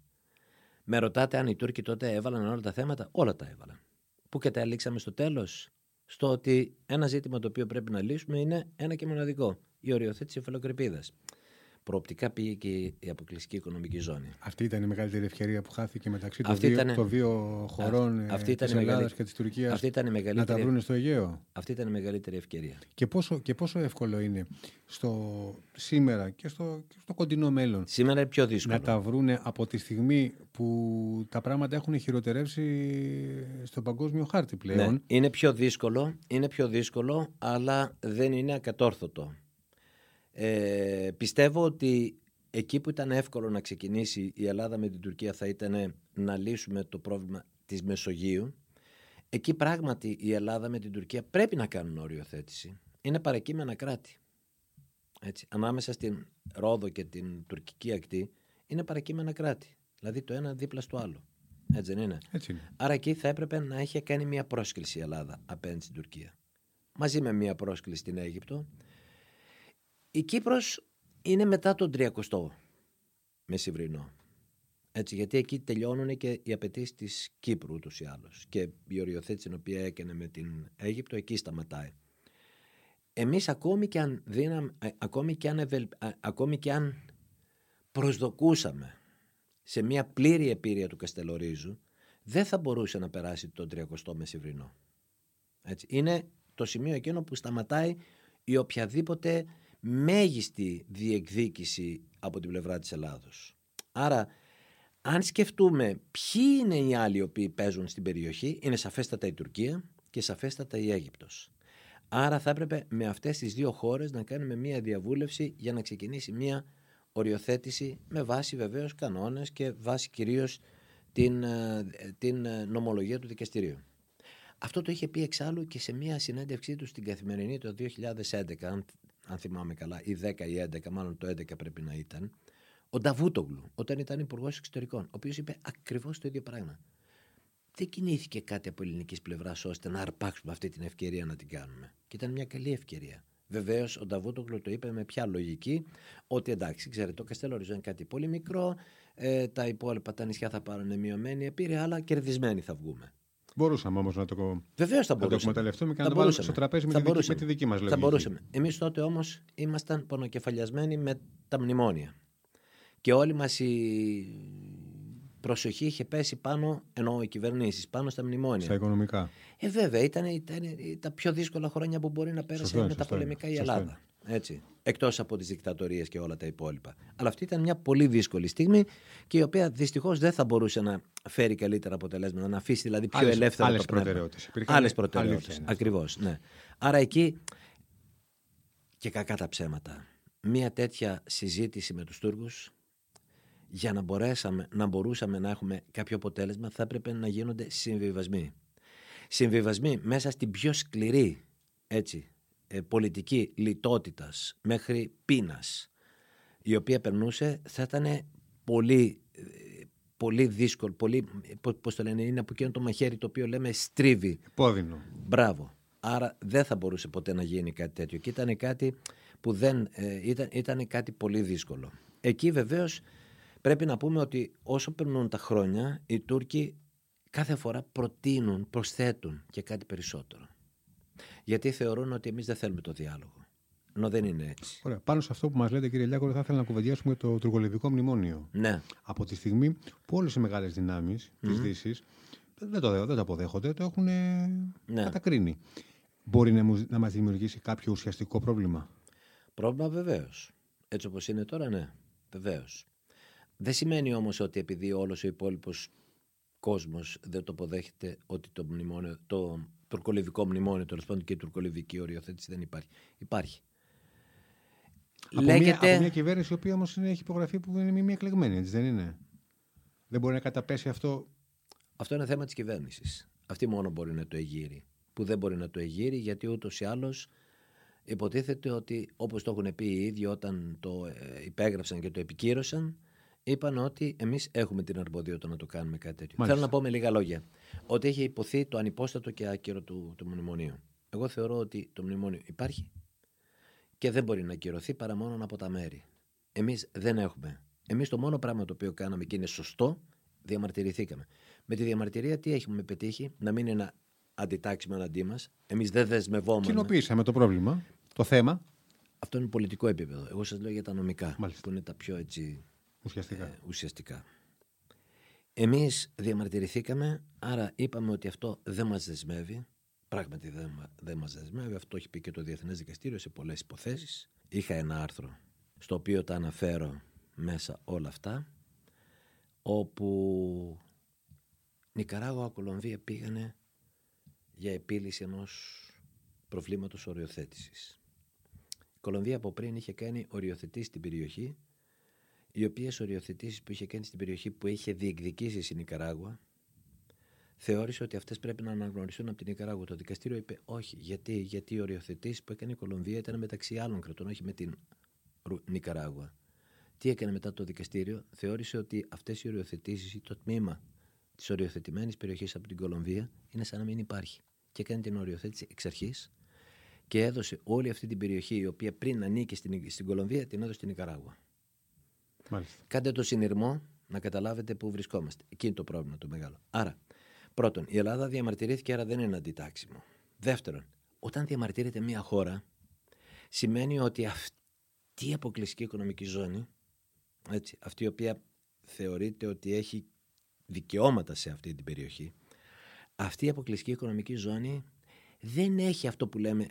Με ρωτάτε αν οι Τούρκοι τότε έβαλαν όλα τα θέματα. Όλα τα έβαλαν. Πού καταλήξαμε στο τέλος, στο ότι ένα ζήτημα το οποίο πρέπει να λύσουμε είναι ένα και μοναδικό. Η οριοθέτηση εφαλοκρηπίδας. Προοπτικά πήγε και η αποκλειστική οικονομική ζώνη. Αυτή ήταν η μεγαλύτερη ευκαιρία που χάθηκε μεταξύ των Αυτή δύο, ήτανε- των δύο χωρών Αυτή- αυτή ε, ήταν της η μεγαλύτερη- Ελλάδας και της Τουρκίας Αυτή ήταν η να τα μεγαλύτερη, βρουν στο Αιγαίο. αυτή ήταν η μεγαλύτερη ευκαιρία. Και πόσο, και πόσο εύκολο είναι στο σήμερα και στο, και στο κοντινό μέλλον Σήμερα είναι πιο δύσκολο. να τα βρούνε από τη στιγμή που τα πράγματα έχουν χειροτερεύσει στον παγκόσμιο χάρτη πλέον. Ναι, είναι πιο δύσκολο, είναι πιο δύσκολο, αλλά δεν είναι ακατόρθωτο. Ε, πιστεύω ότι εκεί που ήταν εύκολο να ξεκινήσει η Ελλάδα με την Τουρκία θα ήταν να λύσουμε το πρόβλημα της Μεσογείου. Εκεί πράγματι η Ελλάδα με την Τουρκία πρέπει να κάνουν οριοθέτηση. Είναι παρακείμενα κράτη. Έτσι, ανάμεσα στην Ρόδο και την τουρκική ακτή είναι παρακείμενα κράτη. Δηλαδή το ένα δίπλα στο άλλο. Έτσι δεν είναι; Έτσι είναι. Άρα εκεί θα έπρεπε να έχει κάνει μια πρόσκληση η Ελλάδα απέναντι στην Τουρκία. Μαζί με μια πρόσκληση στην Αίγυπτο. Η Κύπρος είναι μετά τον 30ο μεσημβρινό. Έτσι, γιατί εκεί τελειώνουν και οι απαιτήσεις της Κύπρου ούτως ή άλλως. Και η οριοθέτηση την οποία έκανε με την Αίγυπτο εκεί σταματάει. εμείς ακόμη και αν, δίναμε, ακόμη και αν, ακόμη και αν προσδοκούσαμε σε μια πλήρη επίρρεια του Καστελορίζου, δεν θα μπορούσε να περάσει τον 30ο μεσηβρινό. Έτσι. Είναι το σημείο εκείνο που σταματάει η οποιαδήποτε μέγιστη διεκδίκηση από την πλευρά της Ελλάδος. Άρα, αν σκεφτούμε ποιοι είναι οι άλλοι οι οποίοι παίζουν στην περιοχή, είναι σαφέστατα η Τουρκία και σαφέστατα η Αίγυπτος. Άρα θα έπρεπε με αυτές τις δύο χώρες να κάνουμε μια διαβούλευση για να ξεκινήσει μια οριοθέτηση με βάση βεβαίως κανόνες και βάση κυρίως την, ε, την ε, νομολογία του δικαστηρίου. Αυτό το είχε πει εξάλλου και σε μια συνέντευξή του στην Καθημερινή το 2011, αν, αν θυμάμαι καλά, ή 10 ή 11, μάλλον το 11 πρέπει να ήταν, ο Νταβούτογλου, όταν ήταν υπουργός Εξωτερικών, ο οποίος είπε ακριβώς το ίδιο πράγμα. Δεν κινήθηκε κάτι από ελληνικής πλευράς ώστε να αρπάξουμε αυτή την ευκαιρία να την κάνουμε. Και ήταν μια καλή ευκαιρία. Βεβαίως, ο Νταβούτογλου το είπε με ποια λογική, ότι εντάξει, ξέρετε, το Καστέλοριζό είναι κάτι πολύ μικρό, ε, τα υπόλοιπα τα νησιά θα πάρουν μειωμένη επίρρεια, αλλά κερδισμένοι θα βγούμε. Μπορούσαμε όμως να το, Βεβαίως θα να το εκμεταλλευτούμε και να το βάλουμε στο τραπέζι με, τη δική, με τη δική μας λογική. Θα μπορούσαμε. Εμείς τότε όμως ήμασταν πονοκεφαλιασμένοι με τα μνημόνια. Και όλη μας η προσοχή είχε πέσει πάνω, ενώ οι κυβερνήσεις, πάνω στα μνημόνια. Στα οικονομικά. Ε, βέβαια, ήταν, ήταν, τα πιο δύσκολα χρόνια που μπορεί να πέρασε σωστό, με τα πολεμικά η Ελλάδα. Έτσι. Εκτός από τις δικτατορίες και όλα τα υπόλοιπα. Αλλά αυτή ήταν μια πολύ δύσκολη στιγμή και η οποία δυστυχώς δεν θα μπορούσε να φέρει καλύτερα αποτελέσματα, να αφήσει δηλαδή πιο ελεύθερα άλλες το προτεραιότητες. Άλλες προτεραιότητες. Ακριβώς. Ναι. Άρα εκεί και κακά τα ψέματα. Μια τέτοια συζήτηση με τους Τούρκους για να, μπορέσαμε, να μπορούσαμε να έχουμε κάποιο αποτέλεσμα θα έπρεπε να γίνονται συμβιβασμοί. Συμβιβασμοί μέσα στην πιο σκληρή έτσι, ε, πολιτική λιτότητας μέχρι πείνας η οποία περνούσε θα ήταν πολύ, ε, πολύ δύσκολο, πολύ, πώς το λένε, είναι από εκείνο το μαχαίρι το οποίο λέμε στρίβει. Πόδινο. Μπράβο. Άρα δεν θα μπορούσε ποτέ να γίνει κάτι τέτοιο και ήταν κάτι που δεν, ε, ήταν, ήταν κάτι πολύ δύσκολο. Εκεί βεβαίως πρέπει να πούμε ότι όσο περνούν τα χρόνια οι Τούρκοι κάθε φορά προτείνουν, προσθέτουν και κάτι περισσότερο. Γιατί θεωρούν ότι εμείς δεν θέλουμε το διάλογο. Ενώ δεν είναι έτσι. Ωραία. Πάνω σε αυτό που μας λέτε, κύριε Λιάκο, θα ήθελα να κουβεντιάσουμε το τουρκολιβικό μνημόνιο. Ναι. Από τη στιγμή που όλες οι μεγάλες δυνάμεις mm-hmm. τη Δύσης δεν το, δεν το αποδέχονται, το έχουν ναι. κατακρίνει. Μπορεί να, να μας δημιουργήσει κάποιο ουσιαστικό πρόβλημα; Πρόβλημα βεβαίως. Έτσι όπως είναι τώρα, ναι. Βεβαίως. Δεν σημαίνει όμως ότι επειδή όλος ο υπόλοιπος κόσμος δεν το αποδέχεται ότι το μνημόνιο, το τουρκολιβικό μνημόνιο, τέλος πάντων και η τουρκολιβική οριοθέτηση δεν υπάρχει. Υπάρχει. Από, Λέγεται... μια, από μια κυβέρνηση η οποία όμως έχει υπογραφεί που είναι μη εκλεγμένη, έτσι δεν είναι; Δεν μπορεί να καταπέσει αυτό; Αυτό είναι θέμα της κυβέρνησης. Αυτή μόνο μπορεί να το εγείρει. Που δεν μπορεί να το εγείρει γιατί ούτως ή άλλως υποτίθεται ότι όπως το έχουν πει οι ίδιοι όταν το ε, υπέγραψαν και το επικύρωσαν, είπαν ότι εμείς έχουμε την αρμοδιότητα να το κάνουμε κάτι τέτοιο. Μάλιστα. Θέλω να πω με λίγα λόγια ότι έχει υποθεί το ανυπόστατο και άκυρο του, του μνημονίου. Εγώ θεωρώ ότι το μνημόνιο υπάρχει και δεν μπορεί να ακυρωθεί παρά μόνο από τα μέρη. Εμείς δεν έχουμε. Εμείς το μόνο πράγμα το οποίο κάναμε και είναι σωστό, διαμαρτυρηθήκαμε. Με τη διαμαρτυρία τι έχουμε πετύχει, να μην είναι ένα αντιτάξιμο εναντί μας. Εμείς δεν δεσμευόμαστε. Κοινοποίησαμε το πρόβλημα, το θέμα. Αυτό είναι πολιτικό επίπεδο. Εγώ σας λέω για τα νομικά, Μάλιστα. που είναι τα πιο έτσι Ουσιαστικά. Ε, ουσιαστικά. Εμείς διαμαρτυρηθήκαμε, άρα είπαμε ότι αυτό δεν μας δεσμεύει. Πράγματι δεν, δεν μας δεσμεύει. Αυτό έχει πει και το Διεθνές Δικαστήριο σε πολλές υποθέσεις. Είχα ένα άρθρο στο οποίο τα αναφέρω μέσα όλα αυτά, όπου Νικαράγωα, Κολομβία πήγανε για επίλυση ενός προβλήματος οριοθέτησης. Η Κολομβία από πριν είχε κάνει οριοθετήσει στην περιοχή οι οποίε οριοθετήσεις που είχε κάνει στην περιοχή που είχε διεκδικήσει η Νικαράγουα, θεώρησε ότι αυτές πρέπει να αναγνωριστούν από την Νικαράγουα. Το δικαστήριο είπε όχι. Γιατί, γιατί οι οριοθετήσεις που έκανε η Κολομβία ήταν μεταξύ άλλων κρατών, όχι με την Νικαράγουα. Τι έκανε μετά το δικαστήριο, θεώρησε ότι αυτές οι οριοθετήσεις ή το τμήμα της οριοθετημένης περιοχής από την Κολομβία είναι σαν να μην υπάρχει. Και έκανε την οριοθέτηση εξ αρχής και έδωσε όλη αυτή την περιοχή, η οποία πριν ανήκε στην, στην Κολομβία, την έδωσε στην Νικαράγουα. Μάλιστα. Κάντε το συνειρμό να καταλάβετε πού βρισκόμαστε. Εκεί είναι το πρόβλημα το μεγάλο. Άρα, πρώτον, η Ελλάδα διαμαρτυρήθηκε, άρα δεν είναι αντιτάξιμο. Δεύτερον, όταν διαμαρτύρεται μια χώρα, σημαίνει ότι αυτή η αποκλειστική οικονομική ζώνη, έτσι, αυτή η οποία θεωρείται ότι έχει δικαιώματα σε αυτή την περιοχή, αυτή η αποκλειστική οικονομική ζώνη δεν έχει αυτό που λέμε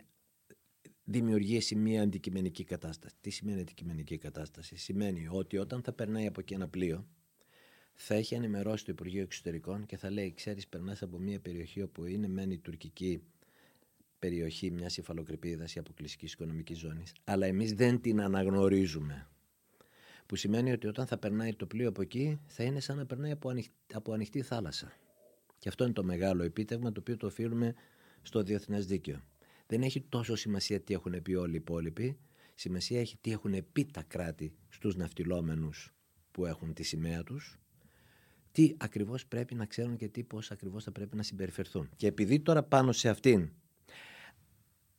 δημιουργήσει μια αντικειμενική κατάσταση. Τι σημαίνει αντικειμενική κατάσταση; Σημαίνει ότι όταν θα περνάει από εκεί ένα πλοίο, θα έχει ενημερώσει το Υπουργείο Εξωτερικών και θα λέει: Ξέρεις, περνάς από μια περιοχή όπου είναι μεν η τουρκική περιοχή μιας υφαλοκρηπίδας ή αποκλειστικής οικονομικής ζώνης, αλλά εμείς δεν την αναγνωρίζουμε. Που σημαίνει ότι όταν θα περνάει το πλοίο από εκεί, θα είναι σαν να περνάει από, ανοιχτή, από ανοιχτή θάλασσα. Και αυτό είναι το μεγάλο επίτευγμα το οποίο το οφείλουμε στο διεθνές δίκαιο. Δεν έχει τόσο σημασία τι έχουν πει όλοι οι υπόλοιποι. Σημασία έχει τι έχουν πει τα κράτη στους ναυτιλόμενους που έχουν τη σημαία τους. Τι ακριβώς πρέπει να ξέρουν και τι πώς ακριβώς θα πρέπει να συμπεριφερθούν. Και επειδή τώρα πάνω σε αυτήν,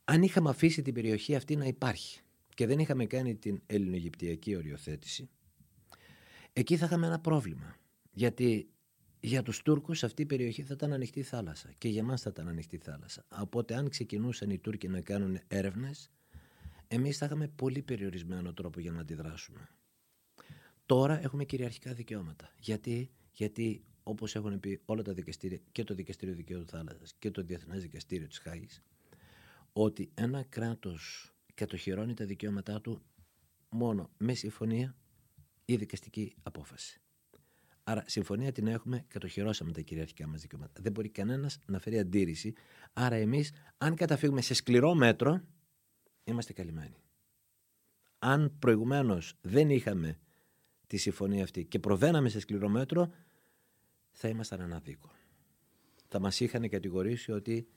αν είχαμε αφήσει την περιοχή αυτή να υπάρχει και δεν είχαμε κάνει την ελληνογυπτιακή οριοθέτηση, εκεί θα είχαμε ένα πρόβλημα. Γιατί για τους Τούρκους αυτή η περιοχή θα ήταν ανοιχτή θάλασσα και για μας θα ήταν ανοιχτή θάλασσα. Οπότε αν ξεκινούσαν οι Τούρκοι να κάνουν έρευνες, εμείς θα είχαμε πολύ περιορισμένο τρόπο για να αντιδράσουμε. Τώρα έχουμε κυριαρχικά δικαιώματα. Γιατί, Γιατί όπως έχουν πει όλα τα δικαστήρια και το Δικαστήριο Δικαίου του Θάλασσας και το Διεθνές Δικαστήριο της Χάγης, ότι ένα κράτος κατοχυρώνει τα δικαιώματά του μόνο με συμφωνία ή δικαστική απόφαση. Άρα, συμφωνία την έχουμε, κατοχυρώσαμε τα κυριαρχικά μας δικαιώματα. Δεν μπορεί κανένας να φέρει αντίρρηση. Άρα, εμείς, αν καταφύγουμε σε σκληρό μέτρο, είμαστε καλυμμένοι. Αν προηγουμένως δεν είχαμε τη συμφωνία αυτή και προβαίναμε σε σκληρό μέτρο, θα ήμασταν αναδίκο. Θα μας είχαν κατηγορήσει ότι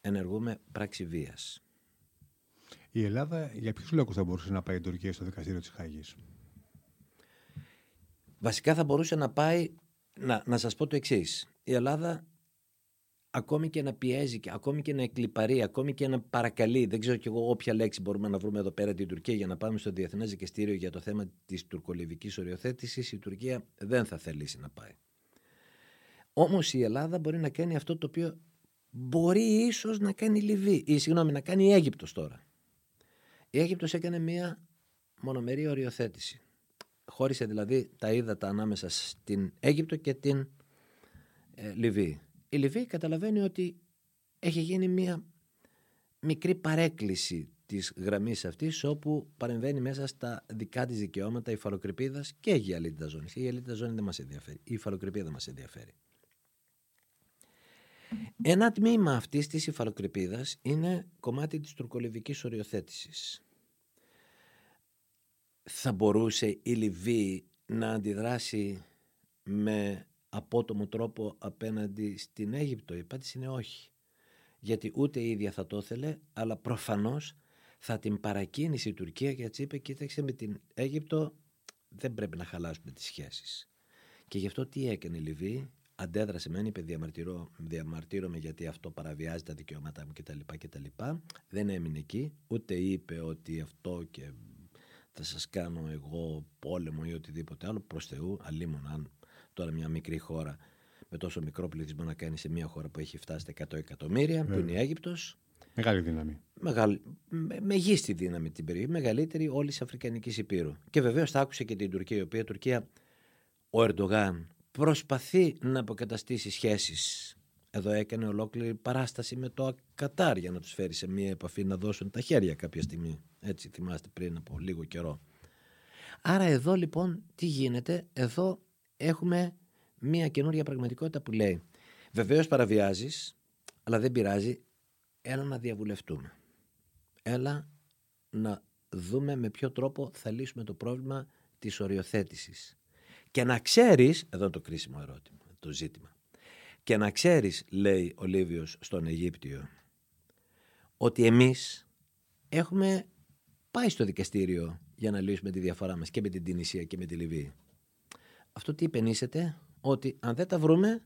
ενεργούμε πράξη βίας. Η Ελλάδα για ποιους λόγους θα μπορούσε να πάει η Τουρκία στο δικαστήριο της Χάγης; Βασικά θα μπορούσε να πάει, να, να σας πω το εξής. Η Ελλάδα ακόμη και να πιέζει, ακόμη και να εκλυπαρεί, ακόμη και να παρακαλεί, δεν ξέρω κι εγώ όποια λέξη μπορούμε να βρούμε εδώ πέρα την Τουρκία για να πάμε στο Διεθνές Δικαστήριο για το θέμα της τουρκολιβικής οριοθέτησης, η Τουρκία δεν θα θελήσει να πάει. Όμως η Ελλάδα μπορεί να κάνει αυτό το οποίο μπορεί ίσως να κάνει η Λιβύη, ή συγγνώμη, να κάνει η Αίγυπτος τώρα. Η Αίγυπτος έκανε μια μονομερή οριοθέτηση. Χώρισε δηλαδή τα ύδατα ανάμεσα στην Αίγυπτο και την ε, Λιβύη. Η Λιβύη καταλαβαίνει ότι έχει γίνει μια μικρή παρέκκληση της γραμμής αυτής όπου παρεμβαίνει μέσα στα δικά της δικαιώματα η φαλοκρηπίδας και η γυαλίτιδα ζώνης. Η γυαλίτιδα ζώνη δεν μας ενδιαφέρει. Η φαλοκρηπίδα μας ενδιαφέρει. Ένα τμήμα αυτής της υφαλοκρηπίδας είναι κομμάτι της τουρκολιβικής οριοθέτησης θα μπορούσε η Λιβύη να αντιδράσει με απότομο τρόπο απέναντι στην Αίγυπτο. Η απάντηση είναι όχι. Γιατί ούτε η ίδια θα το ήθελε, αλλά προφανώς θα την παρακίνησε η Τουρκία και έτσι είπε κοίταξε με την Αίγυπτο δεν πρέπει να χαλάσουμε τις σχέσεις. Και γι' αυτό τι έκανε η Λιβύη, αντέδρασε μεν, είπε διαμαρτύρομαι γιατί αυτό παραβιάζει τα δικαιώματά μου κτλ. Δεν έμεινε εκεί, ούτε είπε ότι αυτό και θα σας κάνω εγώ πόλεμο ή οτιδήποτε άλλο προς Θεού, αλλήμον αν τώρα μια μικρή χώρα με τόσο μικρό πληθυσμό να κάνει σε μια χώρα που έχει φτάσει στα 100 εκατομμύρια, που είναι η Αίγυπτος. Μεγάλη δύναμη. Μεγάλη, με, μεγίστη δύναμη την περιοχή, μεγαλύτερη όλης της Αφρικανικής Υπήρου. Και βεβαίως θα άκουσε και την Τουρκία, η οποία Τουρκία, ο Ερντογάν, προσπαθεί να αποκαταστήσει σχέσεις εδώ έκανε ολόκληρη παράσταση με το Κατάρ για να τους φέρει σε μια επαφή να δώσουν τα χέρια κάποια στιγμή. Έτσι θυμάστε πριν από λίγο καιρό. Άρα εδώ λοιπόν τι γίνεται, εδώ έχουμε μια καινούρια πραγματικότητα που λέει βεβαίως παραβιάζεις, αλλά δεν πειράζει, έλα να διαβουλευτούμε. Έλα να δούμε με ποιο τρόπο θα λύσουμε το πρόβλημα της οριοθέτησης. Και να ξέρεις, εδώ το κρίσιμο ερώτημα, το ζήτημα, και να ξέρεις, λέει ο Λίβιος στον Αιγύπτιο, ότι εμείς έχουμε πάει στο δικαστήριο για να λύσουμε τη διαφορά μας και με την Τινησία και με τη Λιβύη. Αυτό τι υπενήσεται, ότι αν δεν τα βρούμε,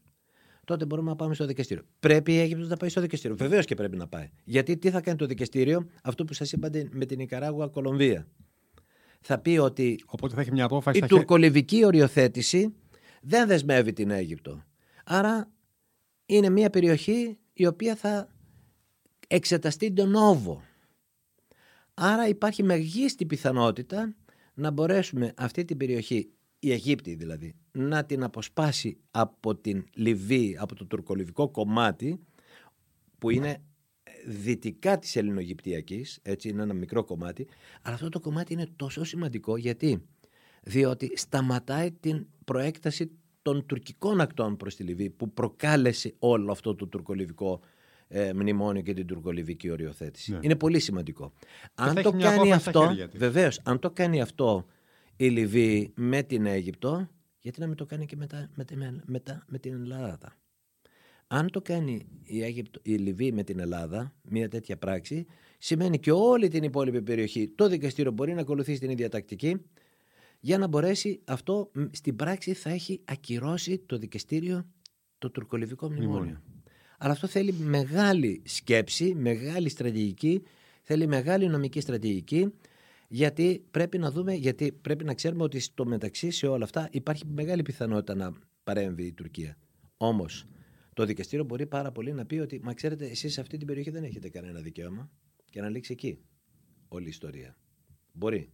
τότε μπορούμε να πάμε στο δικαστήριο. Πρέπει η Αίγυπτος να πάει στο δικαστήριο. Βεβαίως και πρέπει να πάει. Γιατί τι θα κάνει το δικαστήριο, αυτό που σας είπατε με την Ικαράγουα Κολομβία. Θα πει ότι Οπότε θα έχει μια απόφαση η τουρκολιβική οριοθέτηση δεν δεσμεύει την Αίγυπτο. Άρα είναι μια περιοχή η οποία θα εξεταστεί τον όβο. Άρα υπάρχει μεγίστη πιθανότητα να μπορέσουμε αυτή την περιοχή, η Αιγύπτη δηλαδή, να την αποσπάσει από την Λιβύη, από το τουρκολιβικό κομμάτι που είναι δυτικά της Ελληνογυπτιακής, έτσι είναι ένα μικρό κομμάτι, αλλά αυτό το κομμάτι είναι τόσο σημαντικό γιατί; Διότι σταματάει την προέκταση των τουρκικών ακτών προς τη Λιβύη που προκάλεσε όλο αυτό το τουρκολιβικό ε, μνημόνιο και την τουρκολιβική οριοθέτηση. Ναι. Είναι πολύ σημαντικό. αν το κάνει αυτό, βεβαίως, αν το κάνει αυτό η Λιβύη με την Αίγυπτο, γιατί να μην το κάνει και μετά, μετά με την Ελλάδα; Αν το κάνει η, Αίγυπτο, η Λιβύη με την Ελλάδα, μια τέτοια πράξη, σημαίνει και όλη την υπόλοιπη περιοχή το δικαστήριο μπορεί να ακολουθήσει την ίδια τακτική για να μπορέσει αυτό στην πράξη θα έχει ακυρώσει το δικαστήριο το τουρκολιβικό μνημόνιο. Αλλά αυτό θέλει μεγάλη σκέψη, μεγάλη στρατηγική, θέλει μεγάλη νομική στρατηγική γιατί πρέπει να δούμε, γιατί πρέπει να ξέρουμε ότι στο μεταξύ σε όλα αυτά υπάρχει μεγάλη πιθανότητα να παρέμβει η Τουρκία. Όμως το δικαστήριο μπορεί πάρα πολύ να πει ότι, μα ξέρετε, εσείς σε αυτή την περιοχή δεν έχετε κανένα δικαίωμα και να λήξει εκεί όλη η ιστορία. Μπορεί.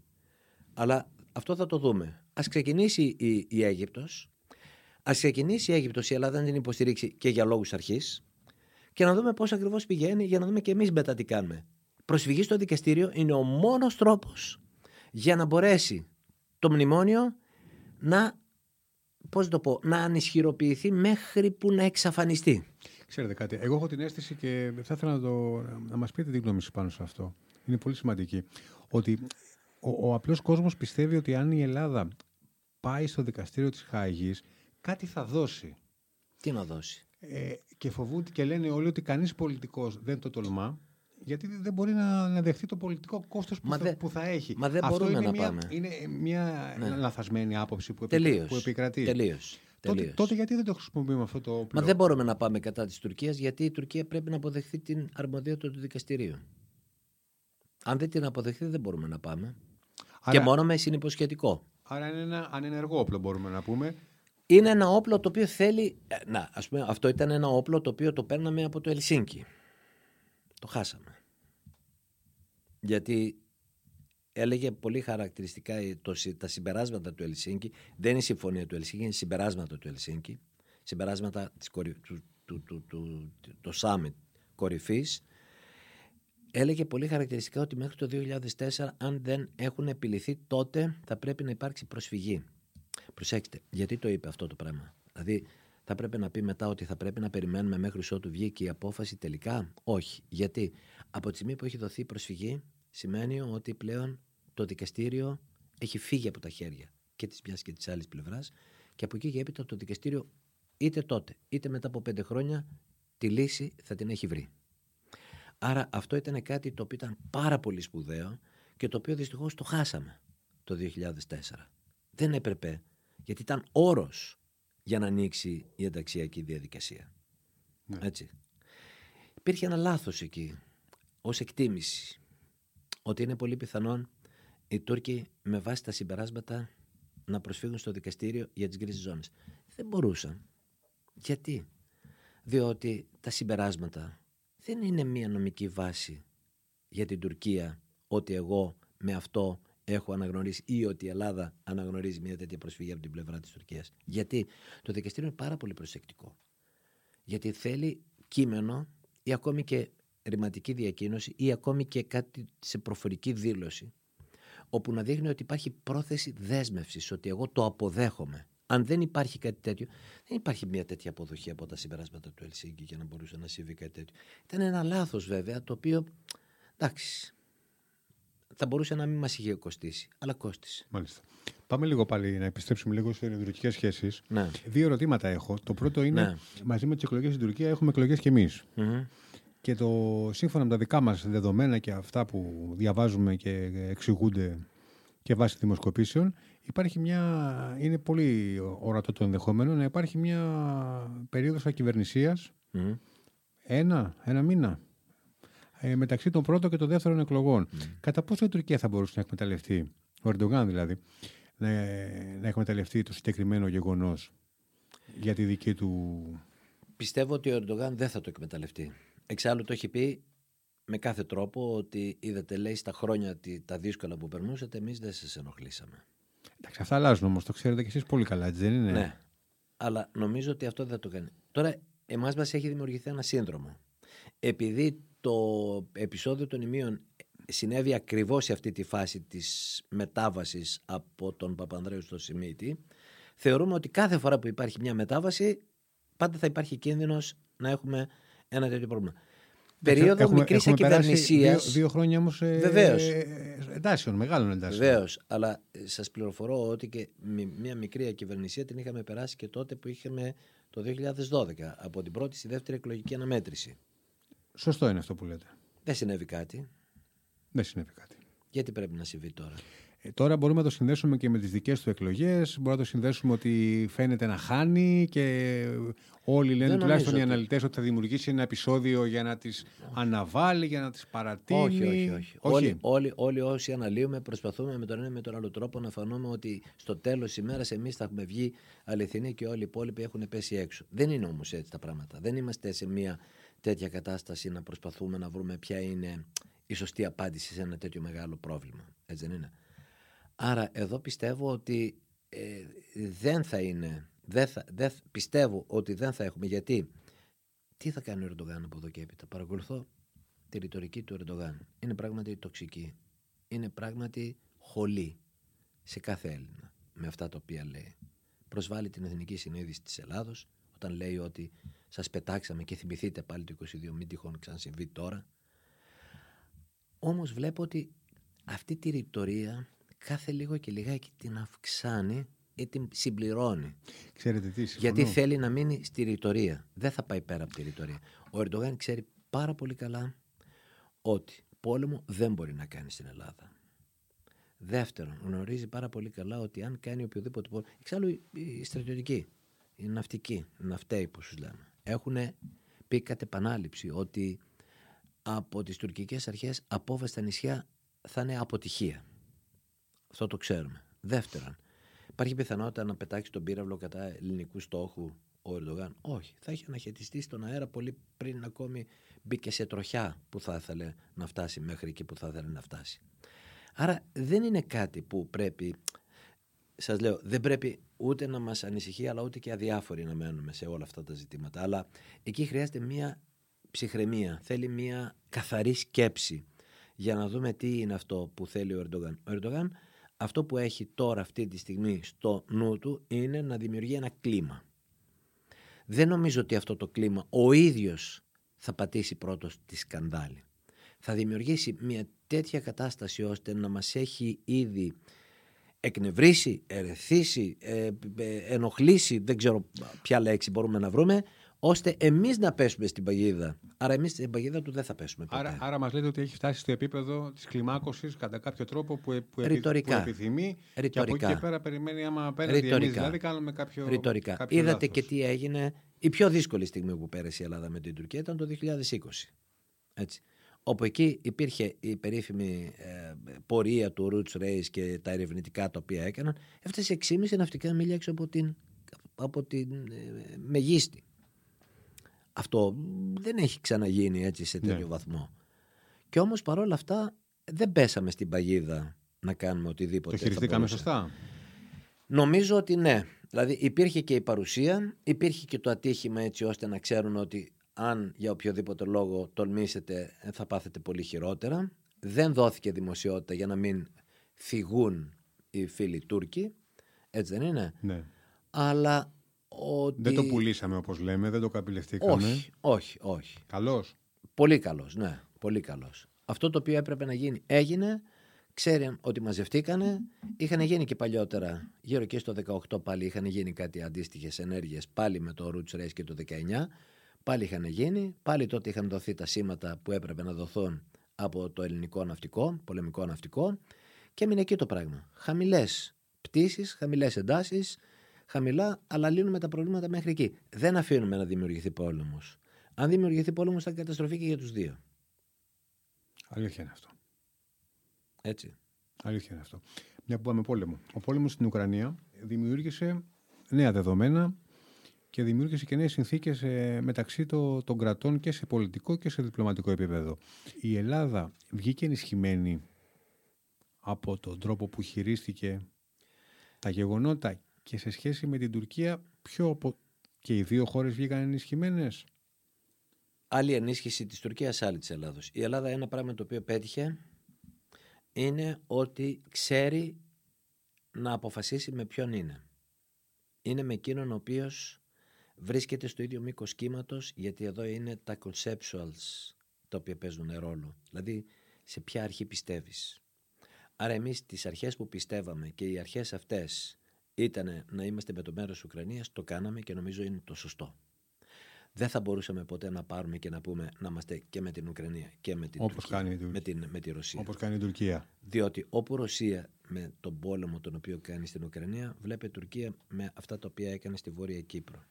Αλλά αυτό θα το δούμε. Α ξεκινήσει η, η Αίγυπτος, ας ξεκινήσει η Αίγυπτος, η Ελλάδα να την υποστηρίξει και για λόγους αρχής και να δούμε πώς ακριβώς πηγαίνει για να δούμε και εμείς μετά τι κάνουμε. Προσφυγή στο δικαστήριο είναι ο μόνος τρόπος για να μπορέσει το μνημόνιο να πώς το πω, να ανισχυροποιηθεί μέχρι που να εξαφανιστεί. Ξέρετε κάτι, εγώ έχω την αίσθηση και θα ήθελα να, το, να μας πείτε την γνώμη πάνω σε αυτό. Είναι πολύ σημαντική. Ότι ο, ο απλός κόσμος πιστεύει ότι αν η Ελλάδα πάει στο δικαστήριο της Χάγης, κάτι θα δώσει. Τι να δώσει; Ε, και φοβούνται και λένε όλοι ότι κανείς πολιτικός δεν το τολμά γιατί δεν μπορεί να, να δεχτεί το πολιτικό κόστος που, θα, που θα έχει. Μα δεν Αυτό μπορούμε είναι να μια, πάμε. Είναι μια ναι. λαθασμένη άποψη που, Τελείως. που επικρατεί. Τελείως. Τότε, τότε γιατί δεν το χρησιμοποιούμε αυτό το όπλο; Μα δεν μπορούμε να πάμε κατά της Τουρκίας γιατί η Τουρκία πρέπει να αποδεχθεί την αρμοδιότητα του δικαστηρίου. Αν δεν την αποδεχθεί, δεν μπορούμε να πάμε. Άρα, και μόνο με συνυποσχετικό. Άρα είναι ένα ανενεργό όπλο, μπορούμε να πούμε. Είναι ένα όπλο το οποίο θέλει. Ε, να, ας πούμε, αυτό ήταν ένα όπλο το οποίο το παίρναμε από το Ελσίνκι. Το χάσαμε. Γιατί έλεγε πολύ χαρακτηριστικά το, τα συμπεράσματα του Ελσίνκη. Δεν είναι η συμφωνία του Ελσίνκη, είναι συμπεράσματα του Ελσίνκη. Συμπεράσματα της, του, του, του, του, το summit κορυφής. Έλεγε πολύ χαρακτηριστικά ότι μέχρι το 2004 αν δεν έχουν επιληθεί τότε θα πρέπει να υπάρξει προσφυγή. Προσέξτε, γιατί το είπε αυτό το πράγμα; Δηλαδή θα πρέπει να πει μετά ότι θα πρέπει να περιμένουμε μέχρι ότου βγει και η απόφαση τελικά; Όχι. Γιατί; Από τη στιγμή που έχει δοθεί προσφυγή, σημαίνει ότι πλέον το δικαστήριο έχει φύγει από τα χέρια και της μιας και της άλλης πλευράς και από εκεί και έπειτα το δικαστήριο είτε τότε είτε μετά από πέντε χρόνια τη λύση θα την έχει βρει. Άρα αυτό ήταν κάτι το οποίο ήταν πάρα πολύ σπουδαίο και το οποίο δυστυχώς το χάσαμε το 2004. Δεν έπρεπε γιατί ήταν όρος για να ανοίξει η ενταξιακή διαδικασία. Ναι. Έτσι. Υπήρχε ένα λάθος εκεί ως εκτίμηση ότι είναι πολύ πιθανόν οι Τούρκοι με βάση τα συμπεράσματα να προσφύγουν στο δικαστήριο για τις γκρίζες ζώνες. Δεν μπορούσαν. Γιατί; Διότι τα συμπεράσματα δεν είναι μια νομική βάση για την Τουρκία ότι εγώ με αυτό έχω αναγνωρίσει ή ότι η Ελλάδα αναγνωρίζει μια τέτοια προσφυγή από την πλευρά της Τουρκίας. Γιατί το δικαστήριο είναι πάρα πολύ προσεκτικό. Γιατί θέλει κείμενο ή ακόμη και ρηματική διακοίνωση ή ακόμη και κάτι σε προφορική δήλωση όπου να δείχνει ότι υπάρχει πρόθεση δέσμευσης, ότι εγώ το αποδέχομαι. Αν δεν υπάρχει κάτι τέτοιο, δεν υπάρχει μια τέτοια αποδοχή από τα συμπεράσματα του Ελσίγκη για να μπορούσε να συμβεί κάτι τέτοιο. Ήταν ένα λάθος βέβαια, το οποίο, εντάξει, θα μπορούσε να μην μας είχε κοστίσει, αλλά κόστησε. Μάλιστα. Πάμε λίγο πάλι να επιστρέψουμε λίγο στι ενδοτικέ σχέσεις. Ναι. Δύο ερωτήματα έχω. Το πρώτο είναι, ναι. μαζί με τις εκλογές στην Τουρκία έχουμε εκλογές κι εμει Και το, σύμφωνα με τα δικά μας δεδομένα και αυτά που διαβάζουμε και εξηγούνται και βάσει δημοσκοπήσεων, υπάρχει μια, είναι πολύ ορατό το ενδεχόμενο να υπάρχει μια περίοδος ακυβερνησίας, ένα, ένα μήνα, ε, μεταξύ των πρώτων και των δεύτερων εκλογών. Κατά πόσο η Τουρκία θα μπορούσε να εκμεταλλευτεί, ο Ερντογάν δηλαδή, να, να εκμεταλλευτεί το συγκεκριμένο γεγονός για τη δική του. Πιστεύω ότι ο Ερντογάν δεν θα το εκμεταλλευτεί. Εξάλλου το έχει πει με κάθε τρόπο ότι είδατε λέει στα χρόνια τα δύσκολα που περνούσατε εμείς δεν σας ενοχλήσαμε. Εντάξει, αυτά αλλάζουν όμως, το ξέρετε και εσείς πολύ καλά, έτσι δεν είναι; Ναι, αλλά νομίζω ότι αυτό δεν το κάνει. Τώρα, εμάς μας έχει δημιουργηθεί ένα σύνδρομο. Επειδή το επεισόδιο των ημείων συνέβη ακριβώς σε αυτή τη φάση της μετάβασης από τον Παπανδρέου στο Σιμίτη, θεωρούμε ότι κάθε φορά που υπάρχει μια μετάβαση, πάντα θα υπάρχει κίνδυνος να έχουμε ένα τέτοιο πρόβλημα. Περίοδος μικρής ακυβερνησίας. Δύο, δύο χρόνια όμως. Ε, εντάσεων, μεγάλων εντάσεων. Βεβαίως. Αλλά ε, σας πληροφορώ ότι και μια μικρή ακυβερνησία την είχαμε περάσει και τότε που είχαμε το 2012, από την πρώτη στη δεύτερη εκλογική αναμέτρηση. Σωστό είναι αυτό που λέτε. Δεν συνέβη κάτι. Δεν συνέβη κάτι. Γιατί πρέπει να συμβεί τώρα; Ε, τώρα μπορούμε να το συνδέσουμε και με τις δικές του εκλογές, μπορούμε να το συνδέσουμε ότι φαίνεται να χάνει και όλοι λένε Δεν τουλάχιστον οι αναλυτές ότι θα δημιουργήσει ένα επεισόδιο για να τις αναβάλει, για να τις παρατείνει. Όχι, όχι, όχι. Όλοι, όλοι, όλοι όσοι αναλύουμε προσπαθούμε με τον ένα ή με τον άλλο τρόπο να φανούμε ότι στο τέλος της ημέρας εμείς θα έχουμε βγει αληθινοί και όλοι οι υπόλοιποι έχουν πέσει έξω. Δεν είναι όμως έτσι τα πράγματα. Δεν είμαστε σε μια τέτοια κατάσταση να προσπαθούμε να βρούμε ποια είναι η σωστή απάντηση σε ένα τέτοιο μεγάλο πρόβλημα. Έτσι δεν είναι. Άρα εδώ πιστεύω ότι ε, δεν θα είναι, δεν θα, δεν, πιστεύω ότι δεν θα έχουμε. Γιατί, τι θα κάνει ο Ερντογάν από εδώ και έπειτα; Παρακολουθώ τη ρητορική του Ερντογάν. Είναι πράγματι τοξική. Είναι πράγματι χολή σε κάθε Έλληνα με αυτά τα οποία λέει. Προσβάλλει την εθνική συνείδηση της Ελλάδος όταν λέει ότι σας πετάξαμε και θυμηθείτε πάλι το 22 μην τυχόν ξανασυμβεί τώρα. Όμως βλέπω ότι αυτή τη ρητορία κάθε λίγο και λιγάκι την αυξάνει ή την συμπληρώνει. Ξέρετε τι, Γιατί θέλει να μείνει στη ρητορία. Δεν θα πάει πέρα από τη ρητορία. Ο Ερντογάν ξέρει πάρα πολύ καλά ότι πόλεμο δεν μπορεί να κάνει στην Ελλάδα. Δεύτερον, γνωρίζει πάρα πολύ καλά ότι αν κάνει οποιοδήποτε πόλεμο. Εξάλλου οι στρατιωτικοί, οι ναυτικοί, οι ναυτέοι, που σου λέμε, έχουν πει κατ' επανάληψη ότι από τις τουρκικές αρχές απόβαση στα νησιά θα είναι αποτυχία. Αυτό το ξέρουμε. Δεύτερον, υπάρχει πιθανότητα να πετάξει τον πύραυλο κατά ελληνικού στόχου ο Ερντογάν; Όχι. Θα έχει αναχαιτιστεί στον αέρα πολύ πριν ακόμη μπήκε σε τροχιά που θα ήθελε να φτάσει μέχρι εκεί που θα ήθελε να φτάσει. Άρα δεν είναι κάτι που πρέπει. Σας λέω, δεν πρέπει ούτε να μας ανησυχεί, αλλά ούτε και αδιάφοροι να μένουμε σε όλα αυτά τα ζητήματα. Αλλά εκεί χρειάζεται μία ψυχραιμία. Θέλει μία καθαρή σκέψη για να δούμε τι είναι αυτό που θέλει ο Ερντογάν. Ο Ερντογάν αυτό που έχει τώρα αυτή τη στιγμή στο νου του είναι να δημιουργεί ένα κλίμα. Δεν νομίζω ότι αυτό το κλίμα ο ίδιος θα πατήσει πρώτος τη σκανδάλη. Θα δημιουργήσει μια τέτοια κατάσταση ώστε να μας έχει ήδη εκνευρίσει, ερεθίσει, ε, ε, ενοχλήσει, δεν ξέρω ποια λέξη μπορούμε να βρούμε, ώστε εμείς να πέσουμε στην παγίδα. Άρα εμείς στην παγίδα του δεν θα πέσουμε ποτέ. Άρα, άρα μας λέτε ότι έχει φτάσει στο επίπεδο της κλιμάκωσης κατά κάποιο τρόπο που, που, Ρητορικά. που επιθυμεί. Ρητορικά. Και από εκεί και πέρα περιμένει άμα απέναντι εμείς δηλαδή κάνουμε κάποιο. Ρητορικά. Κάποιο Είδατε λάθος. και τι έγινε. Η πιο δύσκολη στιγμή που πέρασε η Ελλάδα με την Τουρκία ήταν το 2020. Έτσι. Όπου εκεί υπήρχε η περίφημη ε, πορεία του Roots Race και τα ερευνητικά τα οποία έκαναν. Έφτασε 6,5 ναυτικά μίλια έξω από την, από την ε, μεγίστη. Αυτό δεν έχει ξαναγίνει έτσι σε τέτοιο ναι. βαθμό. Και όμως παρόλα αυτά δεν πέσαμε στην παγίδα να κάνουμε οτιδήποτε. Το χειριστήκαμε σωστά; Νομίζω ότι ναι. Δηλαδή υπήρχε και η παρουσία, υπήρχε και το ατύχημα έτσι ώστε να ξέρουν ότι αν για οποιοδήποτε λόγο τολμήσετε θα πάθετε πολύ χειρότερα. Δεν δόθηκε δημοσιότητα για να μην φυγούν οι φίλοι Τούρκοι. Έτσι δεν είναι; Ναι. Αλλά ότι... Δεν το πουλήσαμε όπως λέμε, δεν το καπηλευτήκαμε. Όχι, όχι, όχι. Καλός. Πολύ καλός, ναι. Πολύ καλός. Αυτό το οποίο έπρεπε να γίνει έγινε. Ξέρει ότι μαζευτήκανε. Είχαν γίνει και παλιότερα, γύρω και στο 18 πάλι είχαν γίνει κάτι αντίστοιχες ενέργειες πάλι με το Roots Race και το 19. Πάλι είχαν γίνει. Πάλι τότε είχαν δοθεί τα σήματα που έπρεπε να δοθούν από το ελληνικό ναυτικό, πολεμικό ναυτικό. Και έμεινε εκεί το πράγμα. Χαμηλές πτήσεις, χαμηλές εντάσεις, χαμηλά, αλλά λύνουμε τα προβλήματα μέχρι εκεί. Δεν αφήνουμε να δημιουργηθεί πόλεμος. Αν δημιουργηθεί πόλεμος, θα καταστροφεί και για τους δύο. Αλήθεια είναι αυτό. Έτσι. Αλήθεια είναι αυτό. Μια που πάμε πόλεμο. Ο πόλεμος στην Ουκρανία δημιούργησε νέα δεδομένα και δημιούργησε και νέες συνθήκες ε, μεταξύ το, των κρατών και σε πολιτικό και σε διπλωματικό επίπεδο. Η Ελλάδα βγήκε ενισχυμένη από τον τρόπο που χειρίστηκε τα γεγονότα και σε σχέση με την Τουρκία πιο και οι δύο χώρες βγήκαν ενισχυμένες; Άλλη ενίσχυση της Τουρκίας, άλλη της Ελλάδος. Η Ελλάδα ένα πράγμα το οποίο πέτυχε είναι ότι ξέρει να αποφασίσει με ποιον είναι. Είναι με εκείνον ο οποίος βρίσκεται στο ίδιο μήκος κύματος, γιατί εδώ είναι τα conceptuals τα οποία παίζουν ρόλο. Δηλαδή, σε ποια αρχή πιστεύεις. Άρα, εμείς τις αρχές που πιστεύαμε και οι αρχές αυτές ήταν να είμαστε με το μέρος της Ουκρανίας, το κάναμε και νομίζω είναι το σωστό. Δεν θα μπορούσαμε ποτέ να πάρουμε και να πούμε να είμαστε και με την Ουκρανία και με την, Όπως Τουρκία, κάνει η με, την, με τη Ρωσία. Όπως κάνει η Τουρκία. Διότι όπου Ρωσία με τον πόλεμο τον οποίο κάνει στην Ουκρανία βλέπει η Τουρκία με αυτά τα οποία έκανε στη Βόρεια Κύπρο.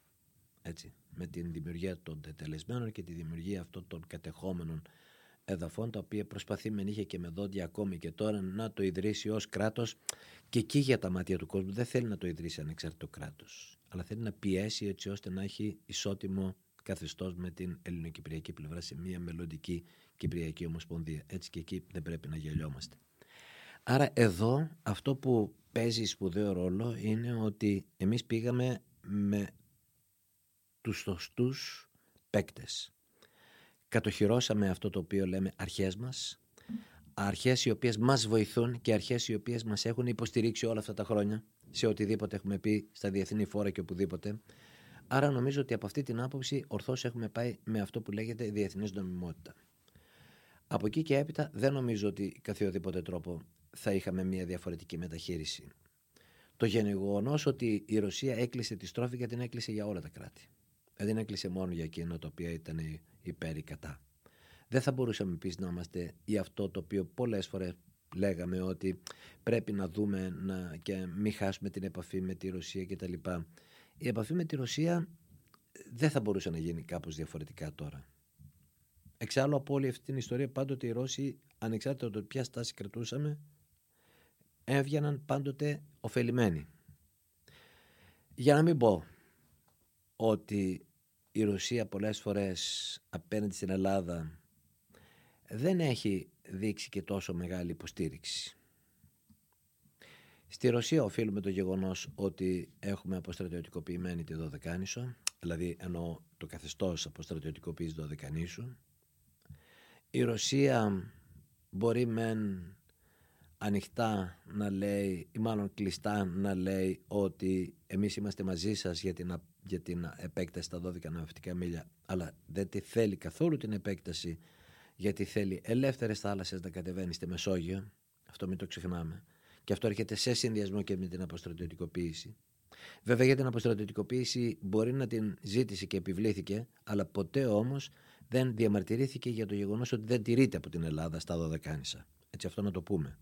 Έτσι, με την δημιουργία των τετελεσμένων και τη δημιουργία αυτών των κατεχόμενων εδαφών τα οποία προσπαθεί με νύχια και με δόντια ακόμη και τώρα να το ιδρύσει ως κράτος και εκεί για τα μάτια του κόσμου δεν θέλει να το ιδρύσει ανεξάρτητο κράτος αλλά θέλει να πιέσει έτσι ώστε να έχει ισότιμο καθεστώς με την ελληνοκυπριακή πλευρά σε μια μελλοντική Κυπριακή Ομοσπονδία. Έτσι και εκεί δεν πρέπει να γελιόμαστε. Άρα εδώ αυτό που παίζει σπουδαίο ρόλο είναι ότι εμείς πήγαμε με τους σωστούς παίκτες. Κατοχυρώσαμε αυτό το οποίο λέμε αρχές μας, αρχές οι οποίες μας βοηθούν και αρχές οι οποίες μας έχουν υποστηρίξει όλα αυτά τα χρόνια σε οτιδήποτε έχουμε πει στα διεθνή φόρα και οπουδήποτε. Άρα νομίζω ότι από αυτή την άποψη ορθώς έχουμε πάει με αυτό που λέγεται διεθνής νομιμότητα. Από εκεί και έπειτα δεν νομίζω ότι καθιοδήποτε τρόπο θα είχαμε μια διαφορετική μεταχείριση. Το γεγονός ότι η Ρωσία έκλεισε τη στρόφη και την έκλεισε για όλα τα κράτη. Δεν έκλεισε μόνο για εκείνο το οποίο ήταν υπέρ ή κατά. Δεν θα μπορούσαμε επίση να είμαστε ή αυτό το οποίο πολλές φορές λέγαμε ότι πρέπει να δούμε να, και μην χάσουμε την επαφή με τη Ρωσία κτλ. Η επαφή με τη Ρωσία δεν θα μπορούσε να γίνει κάπως διαφορετικά τώρα. Εξάλλου από όλη αυτή την ιστορία πάντοτε οι Ρώσοι ανεξάρτητα από το ποια στάση κρατούσαμε έβγαιναν πάντοτε ωφελημένοι. Για να μην πω ότι η Ρωσία πολλές φορές απέναντι στην Ελλάδα δεν έχει δείξει και τόσο μεγάλη υποστήριξη. Στη Ρωσία οφείλουμε το γεγονός ότι έχουμε αποστρατιωτικοποιημένη τη Δωδεκάνησο, δηλαδή ενώ το καθεστώς αποστρατιωτικοποίηση Δωδεκανήσου. Η Ρωσία μπορεί μεν ανοιχτά να λέει ή μάλλον κλειστά να λέει ότι εμείς είμαστε μαζί σας για την, για την επέκταση στα 12 ναυτικά μίλια αλλά δεν τη θέλει καθόλου την επέκταση γιατί θέλει ελεύθερες θάλασσες να κατεβαίνει στη Μεσόγειο. Αυτό μην το ξεχνάμε. Και αυτό έρχεται σε συνδυασμό και με την αποστρατιωτικοποίηση. Βέβαια για την αποστρατιωτικοποίηση μπορεί να την ζήτησε και επιβλήθηκε αλλά ποτέ όμως δεν διαμαρτυρήθηκε για το γεγονός ότι δεν τηρείται από την Ελλάδα στα Δωδεκάνησα έτσι αυτό να το πούμε.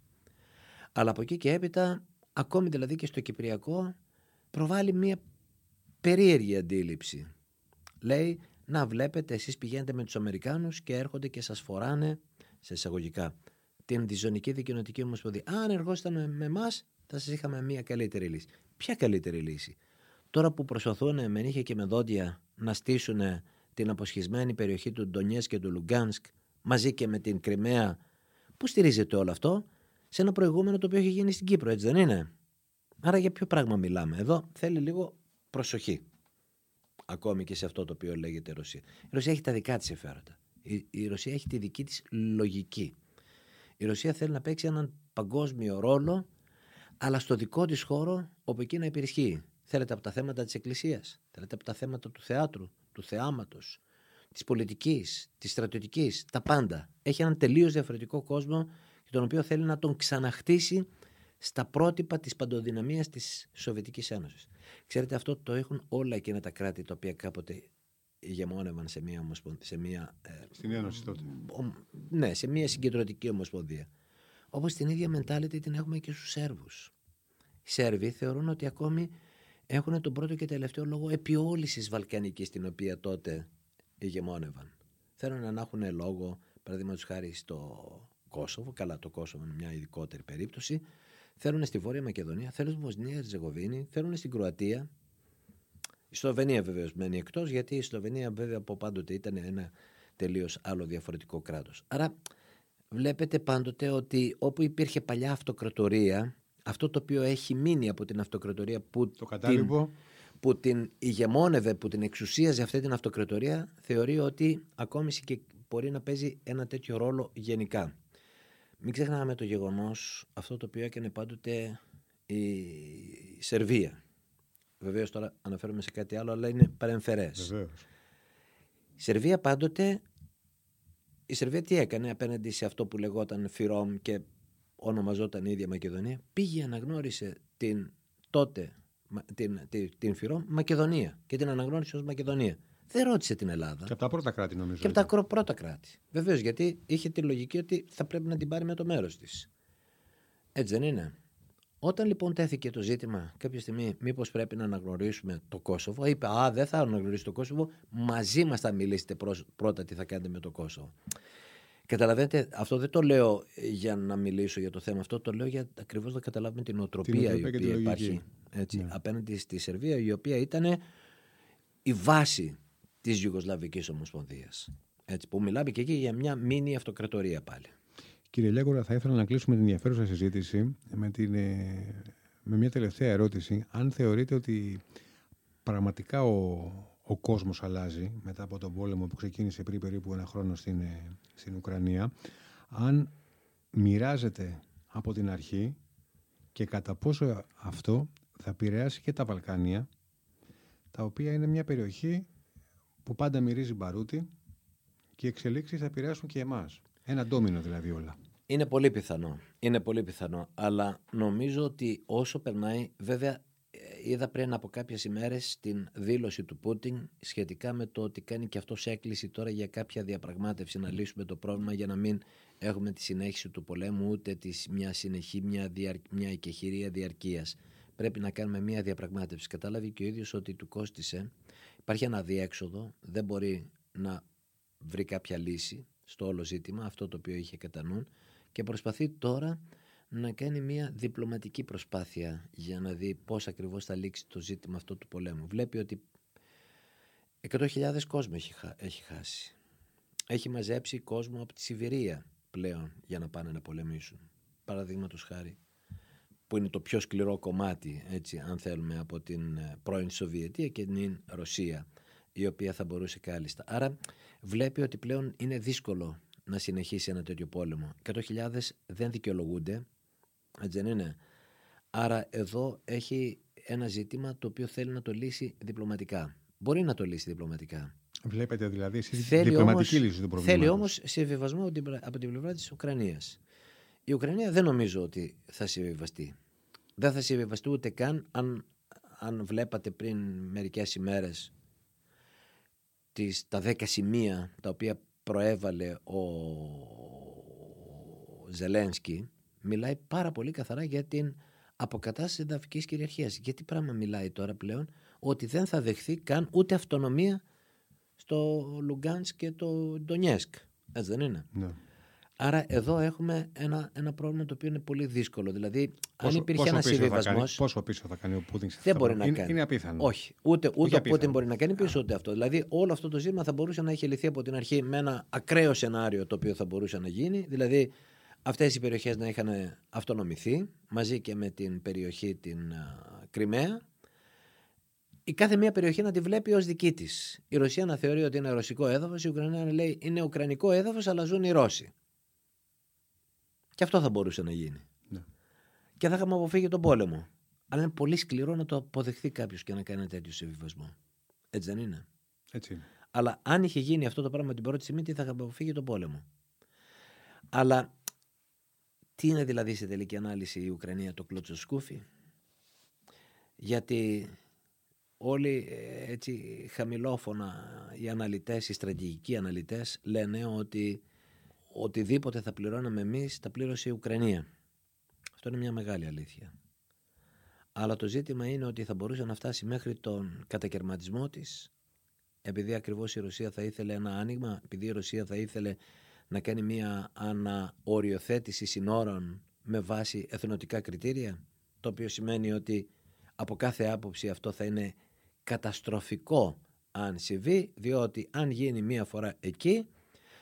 Αλλά από εκεί και έπειτα, ακόμη δηλαδή και στο Κυπριακό, προβάλλει μια περίεργη αντίληψη. Λέει, να βλέπετε εσείς πηγαίνετε με τους Αμερικάνους και έρχονται και σας φοράνε, σε εισαγωγικά, την διζωνική δικαιωτική ομοσπονδία. Αν εργόσασταν με εμάς, θα σας είχαμε μια καλύτερη λύση. Ποια καλύτερη λύση; Τώρα που προσπαθούν με νύχια και με δόντια να στήσουν την αποσχισμένη περιοχή του Ντονιές και του Λουγκάνσκ μαζί και με την Κρυμαία, πού στηρίζεται όλο αυτό, σε ένα προηγούμενο το οποίο έχει γίνει στην Κύπρο, έτσι δεν είναι; Άρα για ποιο πράγμα μιλάμε; Εδώ θέλει λίγο προσοχή. Ακόμη και σε αυτό το οποίο λέγεται Ρωσία. Η Ρωσία έχει τα δικά της εφαίρετα. Η, η Ρωσία έχει τη δική της λογική. Η Ρωσία θέλει να παίξει έναν παγκόσμιο ρόλο, αλλά στο δικό της χώρο όπου εκεί να υπερισχύει. Θέλετε από τα θέματα της Εκκλησίας, θέλετε από τα θέματα του θεάτρου, του θεάματος, της πολιτικής, της στρατιωτικής, τα πάντα. Έχει έναν τελείως διαφορετικό κόσμο και τον οποίο θέλει να τον ξαναχτίσει στα πρότυπα της παντοδυναμίας της Σοβιετικής Ένωσης. Ξέρετε αυτό το έχουν όλα εκείνα τα κράτη τα οποία κάποτε ηγεμόνευαν σε μια, σε μια ε, Στην Ένωση τότε. ναι, σε μια συγκεντρωτική ομοσπονδία. Όπως την ίδια mentality την έχουμε και στους Σέρβους. Οι Σέρβοι θεωρούν ότι ακόμη έχουν τον πρώτο και τελευταίο λόγο επί όλης της Βαλκανικής την οποία τότε ηγεμόνευαν. Θέλουν να έχουν λόγο, παραδείγματος χάρη στο Κόσοβο, καλά το Κόσοβο είναι μια ειδικότερη περίπτωση, θέλουν στη Βόρεια Μακεδονία, θέλουν στη Βοσνία Ερζεγοβίνη, θέλουν στην Κροατία. Η Σλοβενία βεβαίως μένει εκτός, γιατί η Σλοβενία βέβαια από πάντοτε ήταν ένα τελείως άλλο διαφορετικό κράτος. Άρα βλέπετε πάντοτε ότι όπου υπήρχε παλιά αυτοκρατορία, αυτό το οποίο έχει μείνει από την αυτοκρατορία που, το την, που την ηγεμόνευε, που την εξουσίαζε αυτή την αυτοκρατορία, θεωρεί ότι ακόμη και μπορεί να παίζει ένα τέτοιο ρόλο γενικά. Μην ξεχνάμε το γεγονός αυτό το οποίο έκανε πάντοτε η Σερβία. Βεβαίως τώρα αναφέρομαι σε κάτι άλλο, αλλά είναι παρεμφερές. Η Σερβία πάντοτε, η Σερβία τι έκανε απέναντι σε αυτό που λεγόταν Φιρόμ και ονομαζόταν η ίδια Μακεδονία, πήγε αναγνώρισε την τότε την, την, την Φιρόμ Μακεδονία και την αναγνώρισε ως Μακεδονία. Δεν ρώτησε την Ελλάδα. Και από τα πρώτα κράτη, νομίζω. Και από τα πρώτα κράτη. Βεβαίως, γιατί είχε τη λογική ότι θα πρέπει να την πάρει με το μέρος της. Έτσι δεν είναι. Όταν λοιπόν τέθηκε το ζήτημα κάποια στιγμή, μήπως πρέπει να αναγνωρίσουμε το Κόσοβο, είπε Α, δεν θα αναγνωρίσει το Κόσοβο, μαζί μας θα μιλήσετε πρώτα τι θα κάνετε με το Κόσοβο. Καταλαβαίνετε, αυτό δεν το λέω για να μιλήσω για το θέμα αυτό, το λέω για ακριβώς να καταλάβουμε την οτροπία η οποία υπάρχει έτσι, ναι. απέναντι στη Σερβία, η οποία ήταν η βάση της Ιουγκοσλαβικής Ομοσπονδίας. Που μιλάμε και εκεί για μια μίνι αυτοκρατορία πάλι. Κύριε Λέγκορα, θα ήθελα να κλείσουμε την ενδιαφέρουσα συζήτηση με, την, ε, με μια τελευταία ερώτηση. Αν θεωρείτε ότι πραγματικά ο, ο κόσμος αλλάζει μετά από τον πόλεμο που ξεκίνησε πριν περίπου ένα χρόνο στην, ε, στην Ουκρανία, αν μοιράζεται από την αρχή και κατά πόσο αυτό θα επηρεάσει και τα Βαλκάνια, τα οποία είναι μια περιοχή που πάντα μυρίζει μπαρούτι και οι εξελίξεις θα επηρεάσουν και εμάς. Ένα ντόμινο δηλαδή όλα. Είναι πολύ πιθανό. Είναι πολύ πιθανό. Αλλά νομίζω ότι όσο περνάει, βέβαια ε, είδα πριν από κάποιες ημέρες την δήλωση του Πούτιν σχετικά με το ότι κάνει και αυτός έκκληση τώρα για κάποια διαπραγμάτευση να λύσουμε το πρόβλημα για να μην έχουμε τη συνέχιση του πολέμου ούτε της, μια συνεχή, μια, διαρ, μια εκεχηρία διαρκείας. Πρέπει να κάνουμε μια διαπραγμάτευση. Κατάλαβε και ο ίδιος ότι του κόστησε. Υπάρχει ένα διέξοδο, δεν μπορεί να βρει κάποια λύση στο όλο ζήτημα, αυτό το οποίο είχε κατά νου και προσπαθεί τώρα να κάνει μια διπλωματική προσπάθεια για να δει πώς ακριβώς θα λήξει το ζήτημα αυτό του πολέμου. Βλέπει ότι 100.000 κόσμο έχει, έχει χάσει. Έχει μαζέψει κόσμο από τη Σιβηρία πλέον για να πάνε να πολεμήσουν. Παραδείγματος χάρη που είναι το πιο σκληρό κομμάτι, έτσι, αν θέλουμε, από την ε, πρώην Σοβιετία και την Ρωσία, η οποία θα μπορούσε κάλλιστα. Άρα βλέπει ότι πλέον είναι δύσκολο να συνεχίσει ένα τέτοιο πόλεμο. 100.000 δεν δικαιολογούνται, έτσι δεν είναι; Άρα εδώ έχει ένα ζήτημα το οποίο θέλει να το λύσει διπλωματικά. Μπορεί να το λύσει διπλωματικά. Βλέπετε δηλαδή θέλει διπλωματική όμως, λύση του προβλήματος. Θέλει όμως συμβιβασμό από την πλευρά της Ουκρανίας. Η Ουκρανία δεν νομίζω ότι θα συμβιβαστεί. Δεν θα συμβιβαστεί ούτε καν αν, αν βλέπατε πριν μερικές ημέρες τις, τα δέκα σημεία τα οποία προέβαλε ο Ζελένσκι μιλάει πάρα πολύ καθαρά για την αποκατάσταση εδαφικής κυριαρχίας. Γιατί πράγμα μιλάει τώρα πλέον; Ότι δεν θα δεχθεί καν ούτε αυτονομία στο Λουγκάνσκ και το Ντονιέσκ. Έτσι δεν είναι; Ναι. Άρα εδώ έχουμε ένα, ένα πρόβλημα το οποίο είναι πολύ δύσκολο. Δηλαδή, πόσο, αν υπήρχε ένα συμβιβασμό. Πόσο πίσω θα κάνει ο Πούτιν σε Δεν μπορεί να είναι, κάνει. Είναι απίθανο. Όχι. Ούτε, ούτε ο Πούτιν μπορεί να κάνει πίσω ούτε αυτό. Δηλαδή, όλο αυτό το ζήτημα θα μπορούσε να έχει λυθεί από την αρχή με ένα ακραίο σενάριο το οποίο θα μπορούσε να γίνει. Δηλαδή, αυτές οι περιοχές να είχαν αυτονομηθεί μαζί και με την περιοχή την Κρυμαία. Η κάθε μία περιοχή να τη βλέπει ως δική της. Η Ρωσία να θεωρεί ότι είναι ρωσικό έδαφος, η Ουκρανία να λέει είναι ουκρανικό έδαφος, αλλά ζουν οι Ρώσοι. Και αυτό θα μπορούσε να γίνει. Ναι. Και θα είχαμε αποφύγει τον πόλεμο. Αλλά είναι πολύ σκληρό να το αποδεχθεί κάποιος και να κάνει ένα τέτοιο συμβιβασμό. Έτσι δεν είναι; Έτσι είναι. Αλλά αν είχε γίνει αυτό το πράγμα την πρώτη στιγμή, τι θα είχαμε αποφύγει τον πόλεμο; Αλλά τι είναι δηλαδή σε τελική ανάλυση η Ουκρανία το κλώτσο σκούφι. Γιατί όλοι ε, έτσι χαμηλόφωνα οι αναλυτές, οι στρατηγικοί αναλυτές λένε ότι οτιδήποτε θα πληρώναμε εμείς τα πλήρωσε η Ουκρανία. Αυτό είναι μια μεγάλη αλήθεια. Αλλά το ζήτημα είναι ότι θα μπορούσε να φτάσει μέχρι τον κατακαιρματισμό της επειδή ακριβώς η Ρωσία θα ήθελε ένα άνοιγμα, επειδή η Ρωσία θα ήθελε να κάνει μια αναοριοθέτηση συνόρων με βάση εθνοτικά κριτήρια, το οποίο σημαίνει ότι από κάθε άποψη αυτό θα είναι καταστροφικό αν συμβεί, διότι αν γίνει μία φορά εκεί,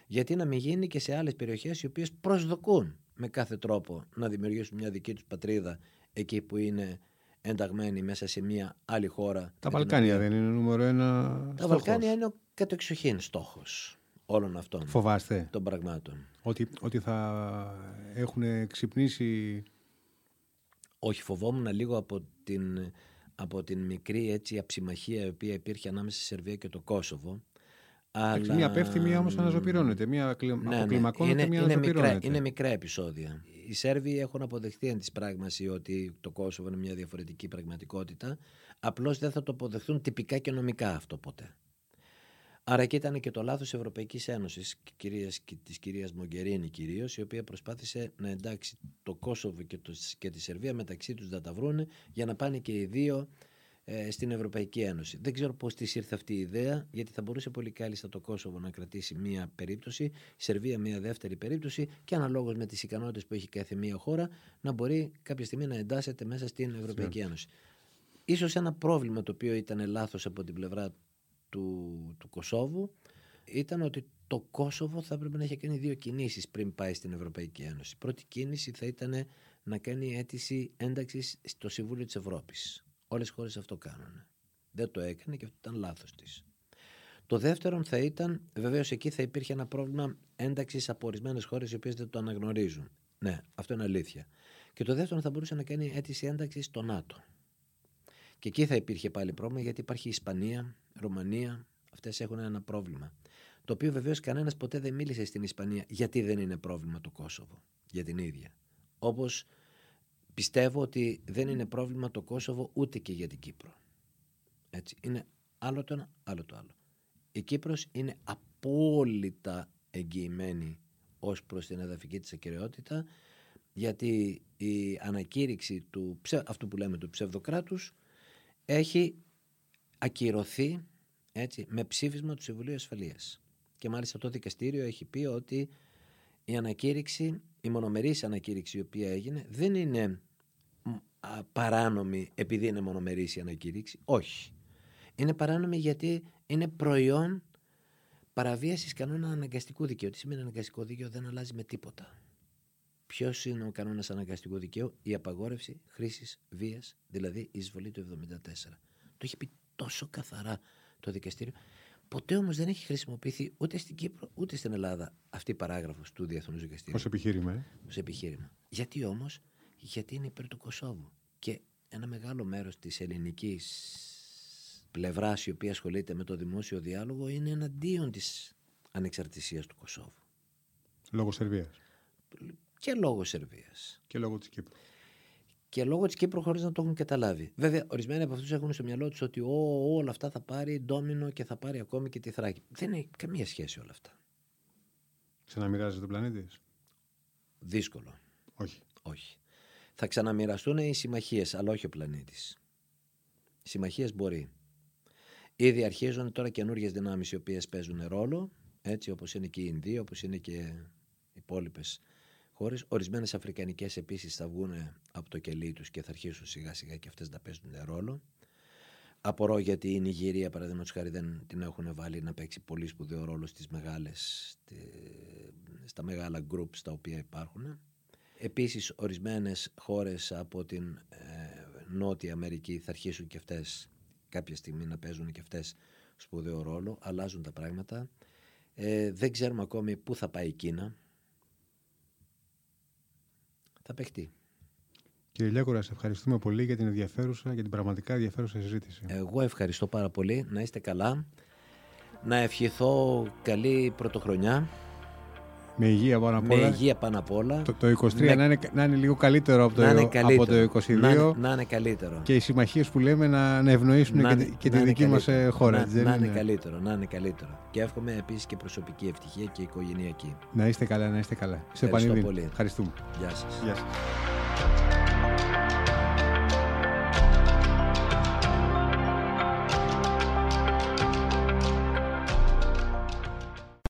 γιατί να μην γίνει και σε άλλες περιοχές οι οποίες προσδοκούν με κάθε τρόπο να δημιουργήσουν μια δική τους πατρίδα εκεί που είναι ενταγμένοι μέσα σε μια άλλη χώρα. Τα Βαλκάνια δεν είναι νούμερο ένα Τα στόχος. Βαλκάνια είναι ο κατεξοχήν στόχος όλων αυτών Φοβάστε των πραγμάτων. ότι, ότι θα έχουν ξυπνήσει Όχι, φοβόμουν λίγο από την, από την μικρή έτσι αψημαχία η οποία υπήρχε ανάμεσα στη Σερβία και το Κόσοβο. Εντάξει, Αλλά... Μία πέφτει, μία όμως αναζωπηρώνεται. Μία κλι... Ναι, ναι. αποκλιμακώνεται, Είναι, μία είναι, μικρά, αναζωπηρώνεται. είναι μικρά επεισόδια. Οι Σέρβοι έχουν αποδεχτεί εν της πράγμασης ότι το Κόσοβο είναι μια διαφορετική πραγματικότητα. Απλώς δεν θα το αποδεχτούν τυπικά και νομικά αυτό ποτέ. Άρα εκεί ήταν και το λάθος Ευρωπαϊκής Ένωσης και κυρίας, και της κυρίας Μογκερίνη κυρίως, η οποία προσπάθησε να εντάξει το Κόσοβο και, το, και τη Σερβία μεταξύ τους να τα βρούνε για να πάνε και οι δύο ε, στην Ευρωπαϊκή Ένωση. Δεν ξέρω πώς της ήρθε αυτή η ιδέα, γιατί θα μπορούσε πολύ κάλλιστα το Κόσοβο να κρατήσει μία περίπτωση, η Σερβία μία δεύτερη περίπτωση και αναλόγως με τις ικανότητες που έχει κάθε μία χώρα να μπορεί κάποια στιγμή να εντάσσεται μέσα στην Ευρωπαϊκή Ένωση. Ίσως ένα πρόβλημα το οποίο ήταν λάθος από την πλευρά του, του Κωσόβου ήταν ότι το Κόσοβο θα έπρεπε να έχει κάνει δύο κινήσεις πριν πάει στην Ευρωπαϊκή Ένωση. Η πρώτη κίνηση θα ήταν να κάνει αίτηση ένταξης στο Συμβούλιο της Ευρώπης. Όλες οι χώρες αυτό κάνουν. Δεν το έκανε και αυτό ήταν λάθος της. Το δεύτερο θα ήταν, βεβαίως εκεί θα υπήρχε ένα πρόβλημα ένταξης από ορισμένες χώρες οι οποίες δεν το αναγνωρίζουν. Ναι, αυτό είναι αλήθεια. Και το δεύτερο θα μπορούσε να κάνει αίτηση ένταξης στο ΝΑΤΟ. Και εκεί θα υπήρχε πάλι πρόβλημα γιατί υπάρχει η Ισπανία, Ρωμανία, αυτές έχουν ένα πρόβλημα. Το οποίο βεβαίως κανένας ποτέ δεν μίλησε στην Ισπανία γιατί δεν είναι πρόβλημα το Κόσοβο για την ίδια. Όπως πιστεύω ότι δεν είναι πρόβλημα το Κόσοβο ούτε και για την Κύπρο. Έτσι. Είναι άλλο το ένα, άλλο το άλλο. Η Κύπρος είναι απόλυτα εγγυημένη ως προς την εδαφική της ακυρεότητα γιατί η ανακήρυξη του, ψε- αυτού που λέμε του ψευδοκράτους έχει ακυρωθεί έτσι, με ψήφισμα του Συμβουλίου Ασφαλείας. Και μάλιστα το δικαστήριο έχει πει ότι η ανακήρυξη, η μονομερής ανακήρυξη η οποία έγινε δεν είναι μ, α, παράνομη επειδή είναι μονομερής η ανακήρυξη. Όχι. Είναι παράνομη γιατί είναι προϊόν παραβίασης κανόνα αναγκαστικού δικαίου. Τι σημαίνει αναγκαστικό δίκαιο; Δεν αλλάζει με τίποτα. Ποιος είναι ο κανόνας αναγκαστικού δικαίου, η απαγόρευση χρήσης βίας, δηλαδή η εισβολή του 74. Το έχει πει τόσο καθαρά το δικαστήριο. Ποτέ όμως δεν έχει χρησιμοποιηθεί ούτε στην Κύπρο ούτε στην Ελλάδα αυτή η παράγραφος του Διεθνούς Δικαστηρίου Ω επιχείρημα. Ε. ως επιχείρημα. Γιατί όμως, γιατί είναι υπέρ του Κωσόβου. Και ένα μεγάλο μέρος της ελληνικής πλευράς η οποία ασχολείται με το δημόσιο διάλογο είναι εναντίον της ανεξαρτησίας του Κωσόβου. Λόγω Σερβίας. Και λόγω Σερβίας. Και λόγω της Κύπρου. Και λόγω της Κύπρου χωρίς να το έχουν καταλάβει. Βέβαια, ορισμένοι από αυτούς έχουν στο μυαλό τους ότι «Ω, όλα αυτά θα πάρει ντόμινο και θα πάρει ακόμη και τη Θράκη. Δεν έχει καμία σχέση όλα αυτά. Ξαναμοιράζεται τον πλανήτη. Δύσκολο. Όχι. Όχι. Θα ξαναμοιραστούν οι συμμαχίες, αλλά όχι ο πλανήτης. Οι συμμαχίες μπορεί. Ήδη αρχίζουν τώρα καινούριε δυνάμεις οι οποίες παίζουν ρόλο, έτσι όπως είναι και η Ινδία, όπως είναι και οι υπόλοιπες χώρες. Ορισμένες Αφρικανικές επίσης θα βγουν από το κελί τους και θα αρχίσουν σιγά σιγά και αυτές να παίζουν ρόλο. Απορώ γιατί η Νιγηρία, παραδείγματος χάρη, δεν την έχουν βάλει να παίξει πολύ σπουδαίο ρόλο στις μεγάλες, στα μεγάλα groups τα οποία υπάρχουν. Επίσης, ορισμένες χώρες από την ε, Νότια Αμερική θα αρχίσουν και αυτές κάποια στιγμή να παίζουν και αυτές σπουδαίο ρόλο. Αλλάζουν τα πράγματα. Ε, δεν ξέρουμε ακόμη πού θα πάει η Κίνα. Θα παιχτεί. Κύριε Λιάκορα, σε ευχαριστούμε πολύ για την ενδιαφέρουσα, για την πραγματικά ενδιαφέρουσα συζήτηση. Εγώ ευχαριστώ πάρα πολύ. Να είστε καλά. Να ευχηθώ καλή πρωτοχρονιά. Με υγεία πάνω απ' Με όλα. υγεία πάνω απ' όλα. Το, το 23 Με- να, είναι, να είναι λίγο καλύτερο από το, να είναι από καλύτερο. το 22 Να, είναι- να είναι καλύτερο. και οι συμμαχίες που λέμε να, να ευνοήσουν Να και, είναι- τη- και να τη είναι δική μας καλύτερο. χώρα. Να, έτσι δεν να είναι είναι; καλύτερο, να είναι καλύτερο. Και εύχομαι επίσης και προσωπική ευτυχία και οικογενειακή. Να είστε καλά, να είστε καλά. Σε Ευχαριστώ επανειδή. πολύ. Ευχαριστούμε. Γεια σας. Γεια σας.